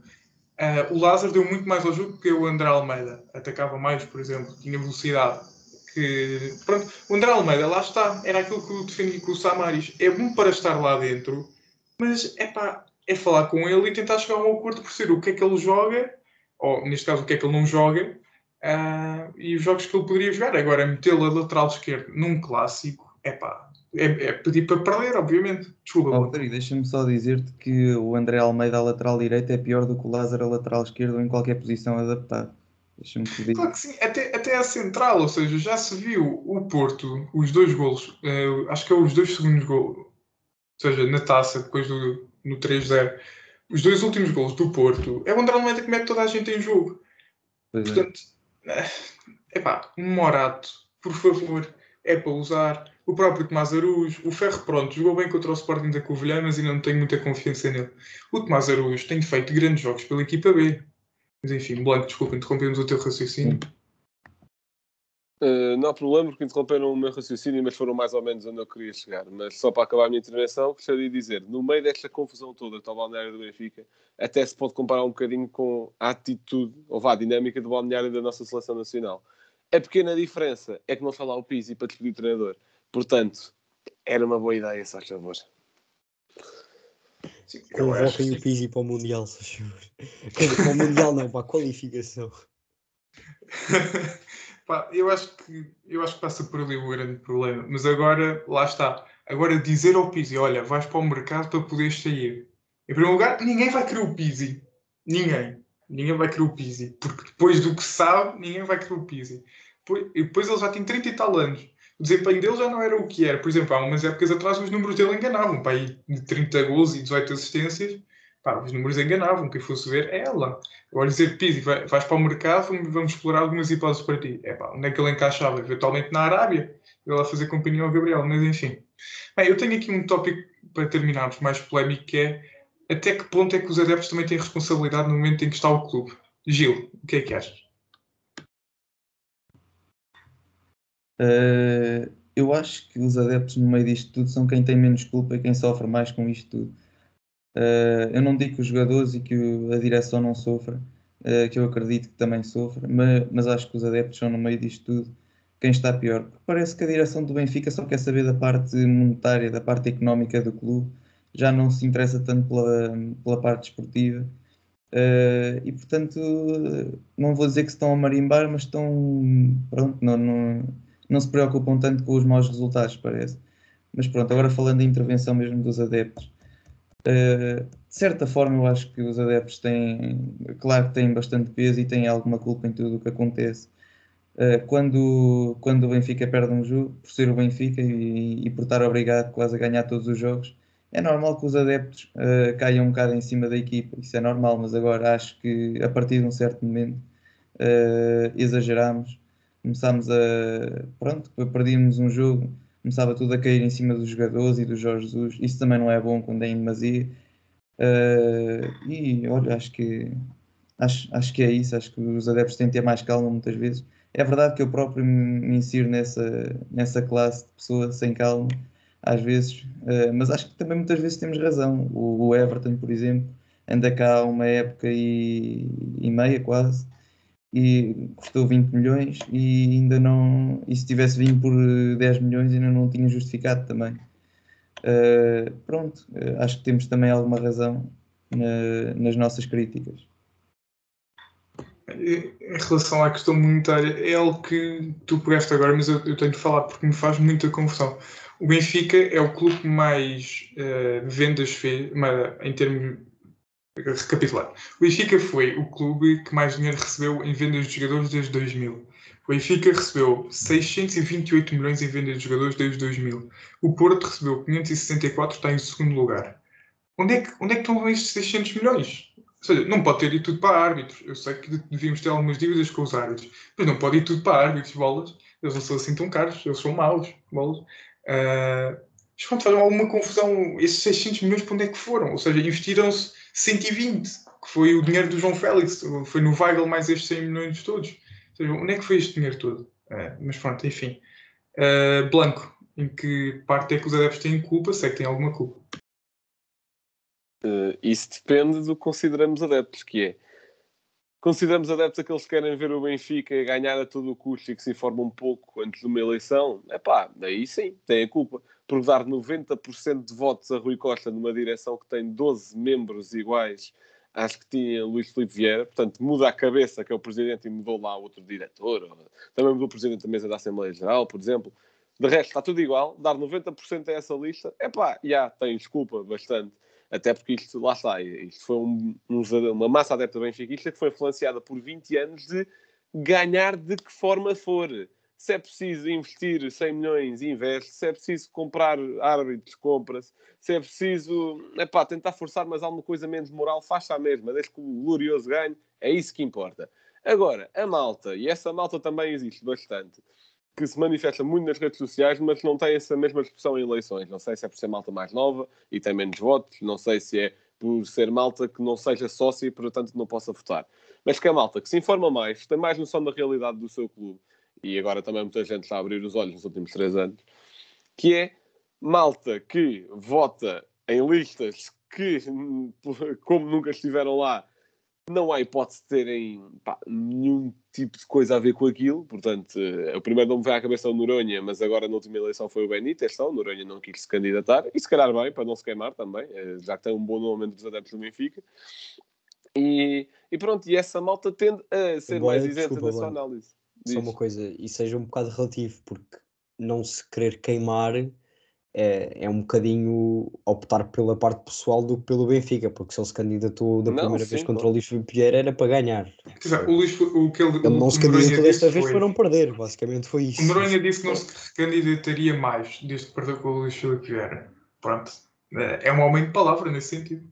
eh, o Lázaro deu muito mais ao jogo que o André Almeida, atacava mais, por exemplo, tinha velocidade. Que, pronto, o André Almeida, lá está, era aquilo que eu defendi com o Samaris, é bom para estar lá dentro, mas epá, é falar com ele e tentar chegar a um acordo por ser o que é que ele joga, ou neste caso o que é que ele não joga, ah, e os jogos que ele poderia jogar. Agora, metê-lo a lateral esquerdo num clássico, epá, é, é pedir para perder, obviamente. Desculpa, Oh, deixa-me só dizer-te que o André Almeida a lateral direito é pior do que o Lázaro a lateral esquerdo em qualquer posição adaptada. Claro que sim, até, até a central, ou seja, já se viu o Porto, os dois golos, eh, acho que é os dois segundos golos, ou seja, na taça, depois do no 3-0, os dois últimos golos do Porto, é o André Almeida que mete toda a gente em jogo. Pois é. Portanto, é pá, um Morato, por favor, é para usar. O próprio Tomás Araújo, o Ferro, pronto, jogou bem contra o Sporting da Covilhã, mas ainda não tenho muita confiança nele. O Tomás Araújo tem feito grandes jogos pela equipa B. Mas enfim, Blanco, desculpa, interrompemos o teu raciocínio. Uh, não há problema, porque interromperam o meu raciocínio, mas foram mais ou menos onde eu queria chegar. Mas só para acabar a minha intervenção, gostaria de dizer: no meio desta confusão toda está o balneário do Benfica, até se pode comparar um bocadinho com a atitude, ou vá, a dinâmica do balneário da nossa seleção nacional. A pequena diferença é que não está lá o Pizzi para despedir o treinador. Portanto, era uma boa ideia, se faz favor. Sim, Convoquem que o Pizzi para o Mundial, se favor. Para o Mundial não, para a qualificação. Pá, eu acho que eu acho que passa por ali o grande problema. Mas agora, lá está. Agora dizer ao Pizzi, olha, vais para o mercado para poderes sair. Em primeiro lugar, ninguém vai querer o Pizzi. Ninguém. Ninguém vai querer o Pizzi. Porque depois do que sabe, ninguém vai querer o Pizzi. Depois, e depois ele já tem 30 e tal anos. O desempenho dele já não era o que era. Por exemplo, há umas épocas atrás os números dele enganavam. Pá, aí de 30 gols e 18 assistências, pá, os números enganavam. Quem fosse ver é ela. Agora dizer, Pizzi, vai, vais para o mercado, vamos, vamos explorar algumas hipóteses para ti. É pá, onde é que ele encaixava? Eventualmente na Arábia. Ele a fazer companhia ao Gabriel, mas enfim. Bem, eu tenho aqui um tópico para terminarmos mais polémico que é até que ponto é que os adeptos também têm responsabilidade no momento em que está o clube? Gil, o que é que achas? Uh, eu acho que os adeptos no meio disto tudo são quem tem menos culpa e quem sofre mais com isto tudo. Uh, eu não digo que os jogadores e que a direção não sofra, uh, que eu acredito que também sofra, mas, mas, acho que os adeptos são no meio disto tudo quem está pior. Porque parece que a direção do Benfica só quer saber da parte monetária, da parte económica do clube, já não se interessa tanto pela, pela parte esportiva. Uh, e portanto, não vou dizer que estão a marimbar, mas estão. Pronto, não, não, não se preocupam tanto com os maus resultados, parece. Mas pronto, agora falando da intervenção mesmo dos adeptos. Uh, de certa forma, eu acho que os adeptos têm, claro que têm bastante peso e têm alguma culpa em tudo o que acontece. Uh, quando, quando o Benfica perde um jogo, por ser o Benfica e, e, por estar obrigado quase a ganhar todos os jogos, é normal que os adeptos uh, caiam um bocado em cima da equipa. Isso é normal, mas agora acho que a partir de um certo momento uh, exageramos começámos a. Pronto, perdíamos um jogo, começava tudo a cair em cima dos jogadores e do Jorge Jesus. Isso também não é bom quando é em demasia. Uh, e olha, acho que. Acho, acho que é isso, acho que os adeptos têm de ter mais calma muitas vezes. É verdade que eu próprio me insiro nessa, nessa classe de pessoas sem calma, às vezes, uh, mas acho que também muitas vezes temos razão. O, o Everton, por exemplo, anda cá uma época e, e meia quase, e custou 20 milhões e ainda não. E se tivesse vindo por 10 milhões ainda não tinha justificado também. Uh, pronto, uh, acho que temos também alguma razão na, nas nossas críticas. Em relação à questão monetária, é algo que tu pegaste agora, mas eu, eu tenho de falar porque me faz muita confusão. O Benfica é o clube mais uh, vendas fez, em termos recapitular. O Benfica foi o clube que mais dinheiro recebeu em vendas de jogadores desde 2000. O Benfica recebeu 628 milhões em vendas de jogadores desde 2000. O Porto recebeu 564, está em segundo lugar. Onde é que, onde é que estão estes 600 milhões? Ou seja, não pode ter ido tudo para árbitros. Eu sei que devíamos ter algumas dívidas com os árbitros, mas não pode ir tudo para árbitros, bolas. Eles não são assim tão caros, eles são maus, bolas. Uh, mas quando fazem alguma confusão, esses 600 milhões para onde é que foram? Ou seja, investiram-se 120, que foi o dinheiro do João Félix, foi no Weigl mais estes 100 milhões todos. Ou seja, onde é que foi este dinheiro todo? Uh, mas pronto, enfim. Uh, Blanco, em que parte é que os adeptos têm culpa? Sei que têm alguma culpa. Uh, isso depende do que consideramos adeptos, que é consideramos adeptos aqueles que querem ver o Benfica ganhar a todo o custo e que se informam um pouco antes de uma eleição, é pá, daí sim, tem a culpa por dar 90% de votos a Rui Costa numa direção que tem 12 membros iguais às que tinha Luís Filipe Vieira, portanto muda a cabeça que é o presidente e mudou lá outro diretor, também mudou o presidente da mesa da Assembleia Geral, por exemplo. De resto, está tudo igual, dar 90% a essa lista, é pá, já, tem desculpa bastante. Até porque isto, lá está, isto foi um, um, uma massa adepta benfiquista que foi influenciada por 20 anos de ganhar de que forma for se é preciso investir 100 milhões, investe. Se é preciso comprar árbitros, compra-se. Se é preciso epá, tentar forçar mais alguma coisa menos moral, faça a mesma, desde que o glorioso ganhe. É isso que importa. Agora, a malta, e essa malta também existe bastante, que se manifesta muito nas redes sociais, mas não tem essa mesma expressão em eleições. Não sei se é por ser malta mais nova e tem menos votos, não sei se é por ser malta que não seja sócio e, portanto, não possa votar. Mas que é malta que se informa mais, tem mais noção da realidade do seu clube e agora também muita gente está a abrir os olhos nos últimos três anos, que é malta que vota em listas que, como nunca estiveram lá, não há hipótese de terem pá, nenhum tipo de coisa a ver com aquilo. Portanto, o primeiro nome veio à cabeça o Noronha, mas agora na última eleição foi o Benítez. Só. O Noronha não quis se candidatar. E se calhar bem, para não se queimar também, eh, já que tem um bom nome entre os adeptos do Benfica. E, e pronto, e essa malta tende a ser Boa, mais isenta na sua análise. Só uma coisa, e seja um bocado relativo, porque não se querer queimar é, é um bocadinho optar pela parte pessoal do que pelo Benfica, porque se ele se candidatou da Não, primeira sim, vez contra claro. o Luís Filipe Vieira era para ganhar. O, Luís, o que ele, Ele não o se candidatou desta vez foi- para não perder, basicamente foi isso. O Noronha disse que não se candidataria mais desde que perdeu com o Luís Filipe Vieira. Pronto. É um homem de palavra nesse sentido.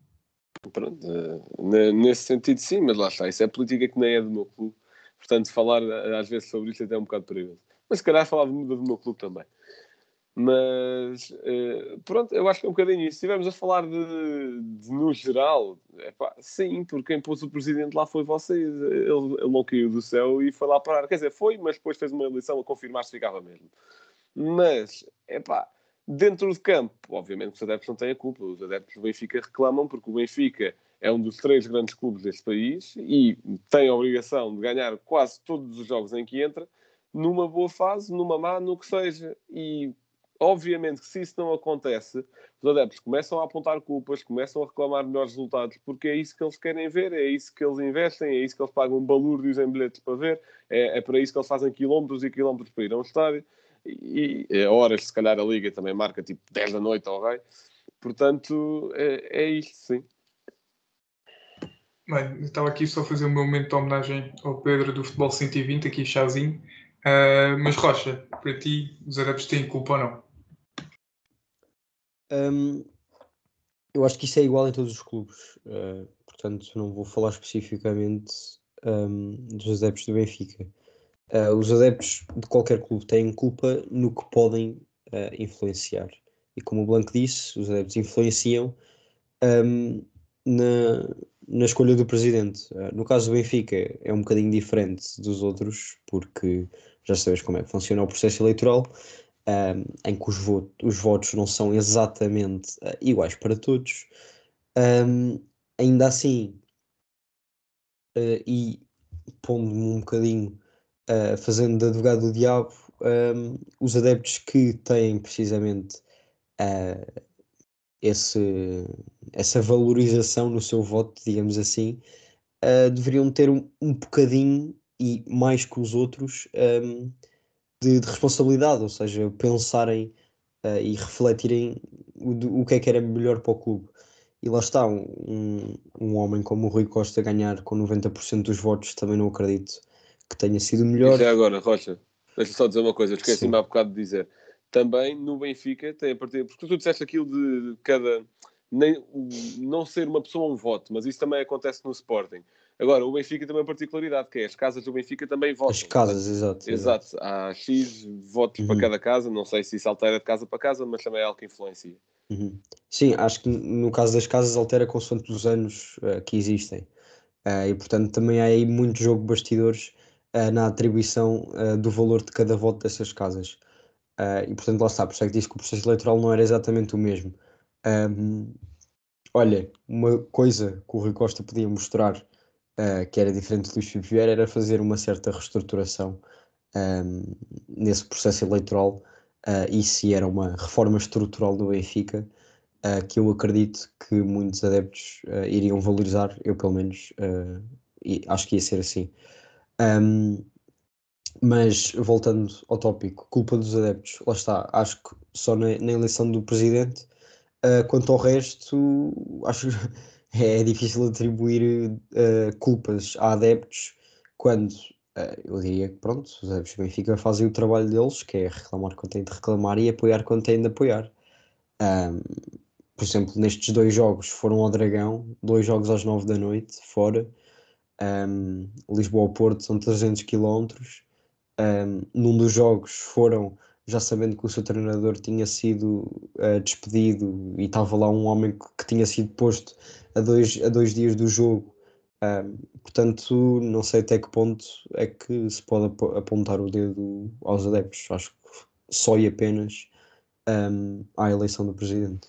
Pronto, eh, ne- nesse sentido sim, mas lá está, isso é política que nem é do meu clube. Portanto, falar eh, às vezes sobre isto até é um bocado perigoso. Mas se calhar falava do, meu clube também. Mas eh, pronto, eu acho que é um bocadinho isso. Se estivermos a falar de, de no geral, epá, sim, porque quem pôs o presidente lá foi vocês. Ele, ele não caiu do céu e foi lá parar. Quer dizer, foi, mas depois fez uma eleição a confirmar se ficava mesmo. Mas, epá, dentro de campo, obviamente que os adeptos não têm a culpa. Os adeptos do Benfica reclamam porque o Benfica é um dos três grandes clubes deste país e tem a obrigação de ganhar quase todos os jogos em que entra, numa boa fase, numa má, no que seja. E obviamente que se isso não acontece, os adeptos começam a apontar culpas, começam a reclamar melhores resultados, porque é isso que eles querem ver, é isso que eles investem, é isso que eles pagam balúrdios em bilhetes para ver, é, é para isso que eles fazem quilómetros e quilómetros para ir a um estádio. E, e a horas, se calhar, a Liga também marca tipo 10 da noite ao rei. Portanto, é, é isto, sim. Bem, estava aqui só a fazer o meu momento de homenagem ao Pedro do Futebol 120, aqui chazinho. Ah, mas Rocha, para ti, os adeptos têm culpa ou não? Hum, eu acho que isso é igual em todos os clubes, eh, portanto não vou falar especificamente hum, dos adeptos do Benfica. Eh, os adeptos de qualquer clube têm culpa no que podem influenciar. E como o Blanco disse, os adeptos influenciam hum, na, na escolha do presidente. Eh, no caso do Benfica é um bocadinho diferente dos outros, porque já sabes como é que funciona o processo eleitoral um, em que os, os votos não são exatamente uh, iguais para todos. Um, ainda assim, uh, e pondo-me um bocadinho, uh, fazendo de advogado do diabo, um, os adeptos que têm precisamente uh, esse, essa valorização no seu voto, digamos assim, uh, deveriam ter um, um bocadinho e mais que os outros. um, de, de responsabilidade, ou seja, pensarem eh, e refletirem o, o que é que era melhor para o clube. E lá está, um, um, homem como o Rui Costa ganhar com 90% dos votos, também não acredito que tenha sido melhor. já agora, Rocha, deixa só dizer uma coisa, esqueci-me há bocado de dizer. Também no Benfica tem a partir. Porque tu disseste aquilo de cada. Nem, não ser uma pessoa um voto, mas isso também acontece no Sporting. Agora, o Benfica tem uma particularidade, que é as casas do Benfica também votam. As casas, exato. Exato, há X votos para Uhum. cada casa, não sei se isso altera de casa para casa, mas também é algo que influencia. Uhum. Sim, acho que no caso das casas altera consoante os anos eh, que existem. Eh, e portanto também há aí muito jogo de bastidores eh, na atribuição do valor de cada voto dessas casas. Eh, e portanto lá está, por isso é que disse que o processo eleitoral não era exatamente o mesmo. Ahm, olha, uma coisa que o Rui Costa podia mostrar eh, que era diferente do Luís Filipe Vieira era fazer uma certa reestruturação ahm, nesse processo eleitoral uh, e se era uma reforma estrutural do Benfica uh, que eu acredito que muitos adeptos uh, iriam valorizar, eu pelo menos uh, acho que ia ser assim. Um, mas voltando ao tópico, culpa dos adeptos, lá está, acho que só na, na eleição do presidente, uh, quanto ao resto, acho que é difícil atribuir uh, culpas a adeptos quando Uh, eu diria que pronto, os adeptos do Benfica fazem o trabalho deles, que é reclamar quando têm de reclamar e apoiar quando têm de apoiar. Um, por exemplo, nestes dois jogos foram ao Dragão, dois jogos às nove da noite, fora. Um, Lisboa ao Porto são 300 km. Um, num dos jogos foram, já sabendo que o seu treinador tinha sido uh, despedido e estava lá um homem que, tinha sido posto a dois, a dois dias do jogo. Um, portanto, não sei até que ponto é que se pode ap- apontar o dedo aos adeptos. Acho que só e apenas um, à eleição do presidente.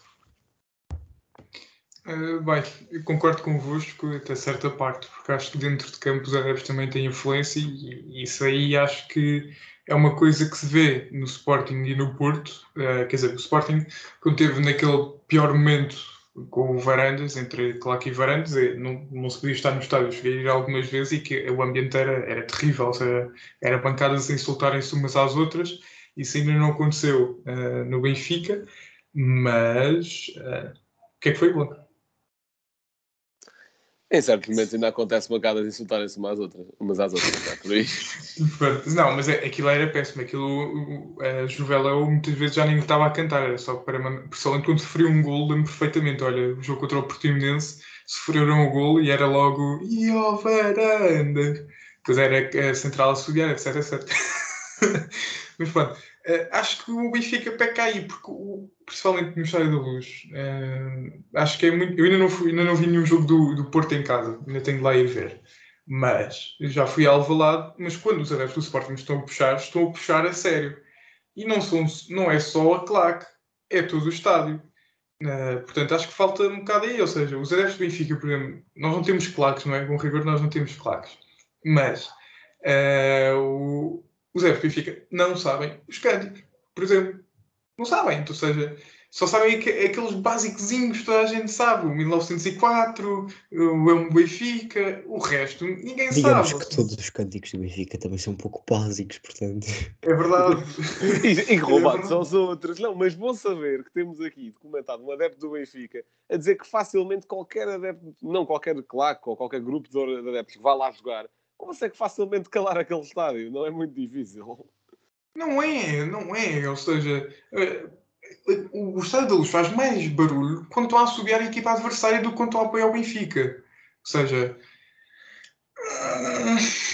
Uh, bem, eu concordo convosco até certa parte, porque acho que dentro de campo os adeptos também têm influência e, e isso aí acho que é uma coisa que se vê no Sporting e no Porto. Uh, quer dizer, o Sporting, quando teve naquele pior momento com o Varandas, entre Claque e Varandas, eh, não, não se podia estar no estádio, cheguei a ir algumas vezes e que o ambiente era, era terrível, ou seja, era bancadas a insultarem-se umas às outras, isso ainda não aconteceu uh, no Benfica. Mas o que é que foi bom? Em certos momentos ainda acontece bancadas insultarem-se umas às outras, umas às outras, não é por aí. Não, mas é, aquilo era péssimo. Aquilo, a Juvela, muitas vezes já nem estava a cantar, era só para. Pessoalmente, quando sofreu um gol, lembro perfeitamente. Olha, o jogo contra o Portimonense, sofreram o gol e era logo. E ó, varanda! Pois era a central a subir, etc, etc. mas pronto, uh, acho que o Benfica peca aí, porque o, principalmente no Estádio da Luz, uh, acho que é muito. Eu ainda não, fui, ainda não vi nenhum jogo do, do Porto em casa, ainda tenho de lá ir ver. Mas já fui ao Alvalade, mas quando os adeptos do Sporting estão a puxar, estão a puxar a sério. E não, são, não é só a claque, é todo o estádio. Uh, portanto, acho que falta um bocado aí. Ou seja, os adeptos do Benfica, por exemplo, nós não temos claques, não é? Com rigor, nós não temos claques. Mas o, os adeptos do Benfica não sabem os cânticos, por exemplo. Não sabem. Ou seja, só sabem aqueles básicozinhos que toda a gente sabe. O 1904, o é Benfica, o resto ninguém Digamos sabe. que todos os cânticos do Benfica também são um pouco básicos, portanto. É verdade. e, e roubados aos outros. Não, mas bom saber que temos aqui documentado um adepto do Benfica a dizer que facilmente qualquer adepto, não qualquer claque ou qualquer grupo de adeptos que vá lá jogar, consegue facilmente calar aquele estádio. Não é muito difícil. Não é, não é. Ou seja, eh, o Estádio da Luz faz mais barulho quando estão a subir a equipa adversária do que quando estão a apoiar o Benfica. Ou seja,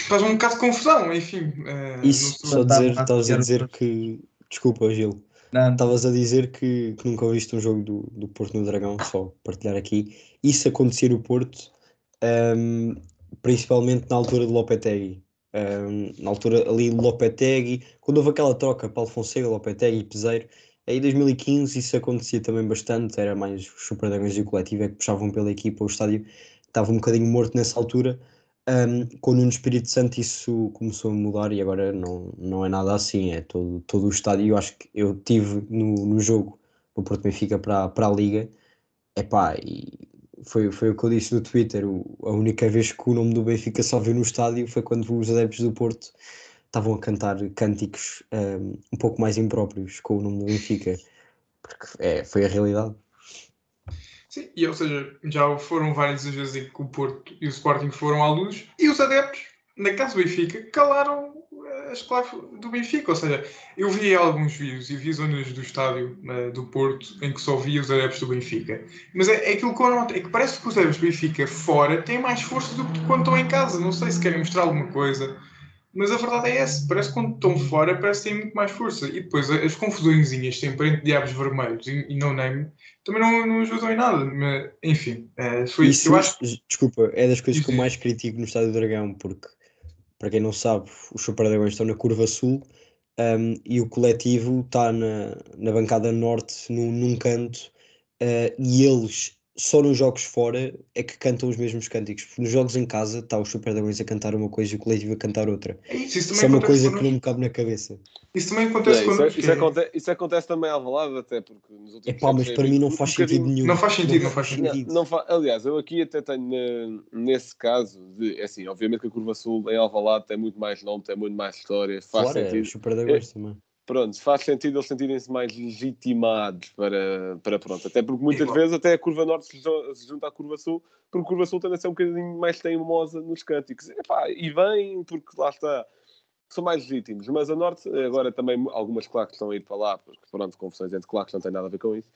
faz um bocado de confusão, enfim. eh, Isso, só dizer, Tá- estavas a tá- dizer que. Desculpa, Gil. Não, Estavas a dizer que, que nunca ouviste um jogo do, do Porto no Dragão, só partilhar aqui. Isso acontecia no Porto, ahm, principalmente na altura de Lopetegui. Ahm, na altura ali Lopetegui, quando houve aquela troca, Paulo Fonseca, Lopetegui e Peseiro, aí em 2015 isso acontecia também bastante, era mais os Super Dragões e o coletivo é que puxavam pela equipa, o estádio estava um bocadinho morto nessa altura. Um, com o Nuno Espírito Santo isso começou a mudar e agora não, não é nada assim, é todo, todo o estádio. Eu acho que eu tive no, no jogo no Porto Benfica para, para a Liga, epá, e foi, foi o que eu disse no Twitter. A única vez que o nome do Benfica só viu no estádio foi quando os adeptos do Porto estavam a cantar cânticos um, um pouco mais impróprios com o nome do Benfica, porque é, foi a realidade. Sim, e ou seja, já foram várias as vezes em que o Porto e o Sporting foram à luz e os adeptos, na casa do Benfica, calaram as claves do Benfica. Ou seja, eu vi alguns vídeos e vi zonas do estádio eh, do Porto em que só via os adeptos do Benfica. Mas é, é aquilo que eu noto, é que parece que os adeptos do Benfica fora têm mais força do que quando estão em casa. Não sei se querem mostrar alguma coisa. Mas a verdade é essa, parece que quando estão fora, parece que têm muito mais força. E depois as confusõezinhas sempre entre diabos vermelhos e, e não name também não, não ajudam em nada. Mas, enfim, eh, foi, Isso, eu acho desculpa, é das coisas que eu mais critico no Estádio do Dragão, porque, para quem não sabe, os Super estão na curva sul um, e o coletivo está na, na bancada norte, num, num canto, uh, e eles, só nos jogos fora, é que cantam os mesmos cânticos. Porque nos jogos em casa, está os Super Dragões a cantar uma coisa e o coletivo a cantar outra. É isso, isso Isso também é uma acontece coisa que não me cabe na cabeça. Isso também É, acontece isso, connosco. isso é- acontece, isso acontece também à Valada, até porque nos últimos É pá, mas para mim não um faz bocadinho- sentido nenhum. Não faz sentido, não faz Não, sentido. não fa- Aliás, eu aqui até tenho nesse caso, de, é assim, obviamente que a Curva Sul em Alvalade tem muito mais nome, tem muito mais história, faz Fora, sentido. os Super Dragões também. Pronto, faz sentido eles sentirem-se mais legitimados para, para pronto. Até porque muitas Igual. vezes até a Curva Norte se ju- se junta à Curva Sul, porque a Curva Sul tende a ser um bocadinho mais teimosa nos cânticos. Epá, e bem, porque lá está, são mais legítimos. Mas a Norte, agora também algumas claques estão a ir para lá, porque pronto, confusões entre claques não tem nada a ver com isso.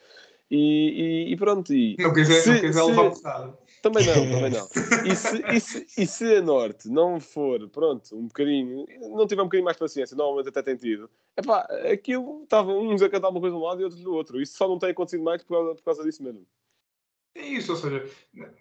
E, e- e pronto, e Não quiser, Se- não quiser se- levar. Também não, também não. E se, e, se, e se a Norte não for, pronto, um bocadinho, não tiver um bocadinho mais paciência, normalmente até tem tido, epá, aquilo estava uns a cantar uma coisa de um lado e outros do outro. Isso só não tem acontecido mais por causa, por causa disso mesmo. É isso, ou seja,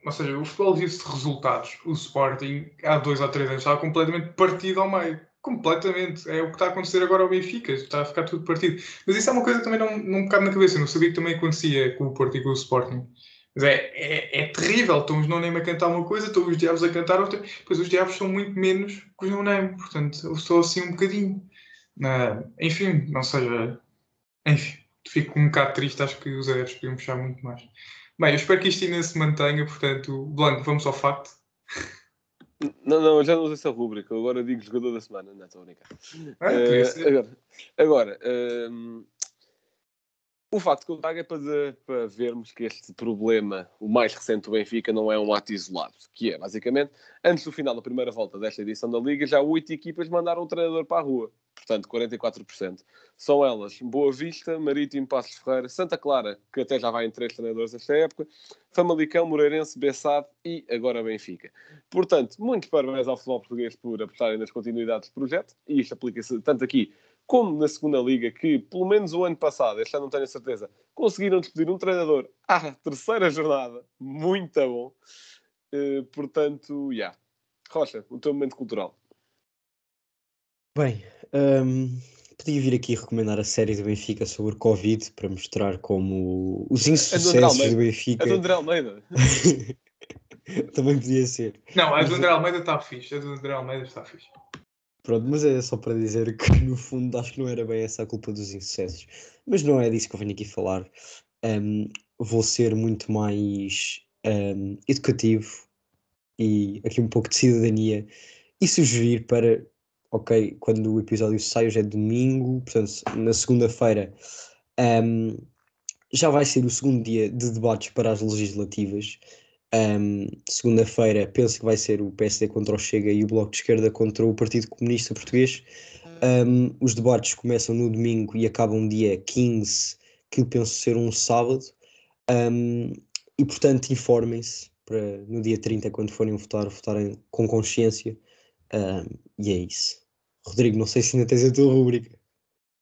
ou seja, o futebol vive-se de resultados. O Sporting, há dois ou três anos, estava completamente partido ao meio. Completamente. É o que está a acontecer agora ao Benfica. Está a ficar tudo partido. Mas isso é uma coisa que também não, não me cabe na cabeça. Eu não sabia que também acontecia com o Porto e com o Sporting. Mas é, é, é terrível. Estão os não-name a cantar uma coisa, estão os diabos a cantar outra. Pois os diabos são muito menos que os não-name. Portanto, eu sou assim um bocadinho. Ah, enfim, não seja. Enfim, fico um bocado triste. Acho que os adeptos podiam puxar muito mais. Bem, eu espero que isto ainda se mantenha, portanto, Blanco, vamos ao facto. Não, não, eu já não uso essa rúbrica, eu agora digo jogador da semana, não estou a brincar. Ah, ser. agora, agora ehm, O facto que eu trago é para, para vermos que este problema, o mais recente do Benfica, não é um ato isolado. Que é, basicamente, antes do final da primeira volta desta edição da Liga, já oito equipas mandaram o treinador para a rua. Portanto, 44%. São elas Boa Vista, Marítimo, Passos Ferreira, Santa Clara, que até já vai em três treinadores esta época, Famalicão, Moreirense, Bessade e agora Benfica. Portanto, muitos parabéns ao futebol português por apostarem nas continuidades do projeto, e isto aplica-se tanto aqui como na segunda liga, que pelo menos o ano passado, este ano não tenho a certeza, conseguiram despedir um treinador à terceira jornada. Muito bom. Eh, portanto, já. Yeah. Rocha, o teu momento cultural. Bem, hum, podia vir aqui recomendar a série do Benfica sobre Covid para mostrar como os insucessos do Benfica A do André Almeida. também podia ser. Não, a do André Almeida está fixe. A do André Almeida está fixe. Pronto, mas é só para dizer que no fundo acho que não era bem essa a culpa dos insucessos. Mas não é disso que eu venho aqui falar. Hum, vou ser muito mais hum, educativo e aqui um pouco de cidadania e sugerir para, ok, quando o episódio sai hoje é domingo, portanto na segunda-feira hum, já vai ser o segundo dia de debates para as legislativas. Um, segunda-feira penso que vai ser o PSD contra o Chega e o Bloco de Esquerda contra o Partido Comunista Português. Um, os debates começam no domingo e acabam dia 15, que penso ser um sábado. Um, e portanto, informem-se para no dia 30, quando forem votar, votarem com consciência. E é isso. Rodrigo, não sei se ainda tens a tua rubrica.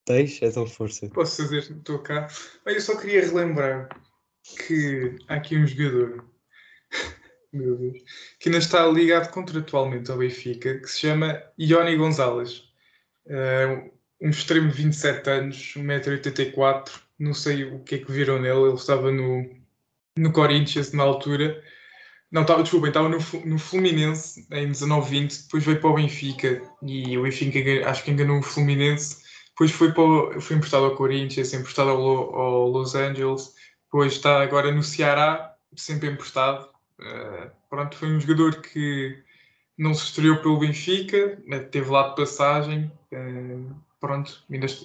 Tens? Então força. Posso fazer, estou cá. Eu só queria relembrar que há aqui um jogador meu Deus, que ainda está ligado contratualmente ao Benfica, que se chama Ioni Gonzalez. Uh, um extremo de 27 anos, 1,84m, não sei o que é que viram nele, ele estava no, no Corinthians na altura. Não, estava, desculpem, estava no, no Fluminense em 19-20, depois veio para o Benfica e o Benfica acho que enganou o Fluminense. Depois foi, para foi emprestado ao Corinthians, emprestado ao, ao Los Angeles, depois está agora no Ceará, sempre emprestado. Uh, pronto, foi um jogador que não se estreou pelo Benfica, né, teve lá de passagem. Uh, pronto,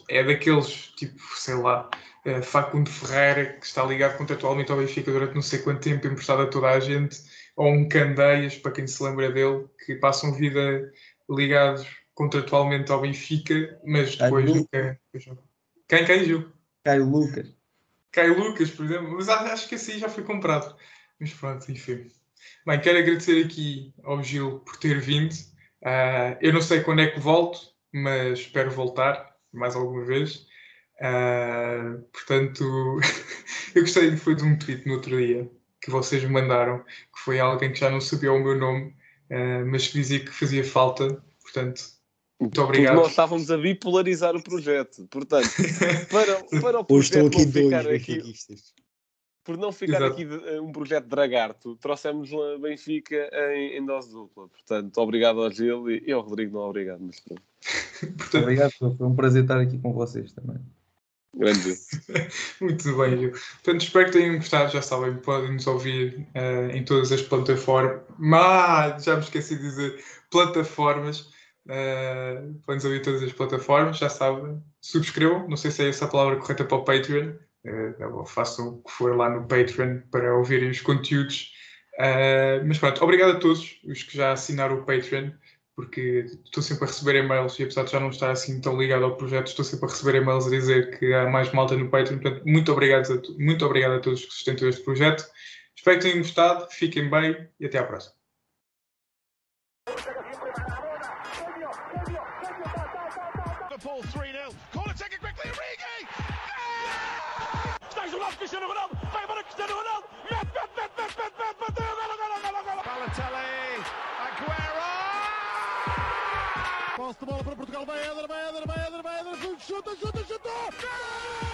é daqueles, tipo, sei lá, uh, Facundo Ferreira, que está ligado contratualmente ao Benfica durante não sei quanto tempo, emprestado a toda a gente, ou um Candeias, para quem se lembra dele, que passam vida ligados contratualmente ao Benfica, mas depois Caio nunca. Quem, quem, Gil? Caio Lucas. Caio Lucas, por exemplo, mas acho que esse aí já foi comprado. Mas pronto, enfim. Bem, quero agradecer aqui ao Gil por ter vindo. Uh, eu não sei quando é que volto, mas espero voltar mais alguma vez. Uh, portanto, eu gostei foi de um tweet no outro dia que vocês me mandaram, que foi alguém que já não sabia o meu nome, uh, mas que dizia que fazia falta. Portanto, muito obrigado. Porque nós estávamos a bipolarizar o projeto. Portanto, para, para o Hoje estão projeto aqui dois aqui. Por não ficar Exato. aqui de- um projeto de Dragarto, trouxemos a Benfica em, em dose dupla. Portanto, obrigado ao Gil e, e ao Rodrigo, não obrigado, mas pronto. Portanto, Obrigado, foi um prazer estar aqui com vocês também. Grande Gil. Muito bem, Gil. Portanto, espero que tenham gostado. Já sabem, podem nos ouvir eh, em todas as plataformas. Mas, já me esqueci de dizer plataformas. Eh, podem nos ouvir em todas as plataformas, já sabem. Subscrevam, não sei se é essa a palavra correta para o Patreon. Eh, façam o que for lá no Patreon para ouvirem os conteúdos. Eh, mas pronto, obrigado a todos os que já assinaram o Patreon porque estou sempre a receber e-mails e apesar de já não estar assim tão ligado ao projeto, estou sempre a receber e-mails a dizer que há mais malta no Patreon. Portanto, muito obrigado a, to- muito obrigado a todos que sustentam este projeto. Espero que tenham gostado, fiquem bem e até à próxima. Posse de bola para Portugal, vai Éder, vai Éder, vai Éder, vai Éder, chuta, chuta, chutou! Gol!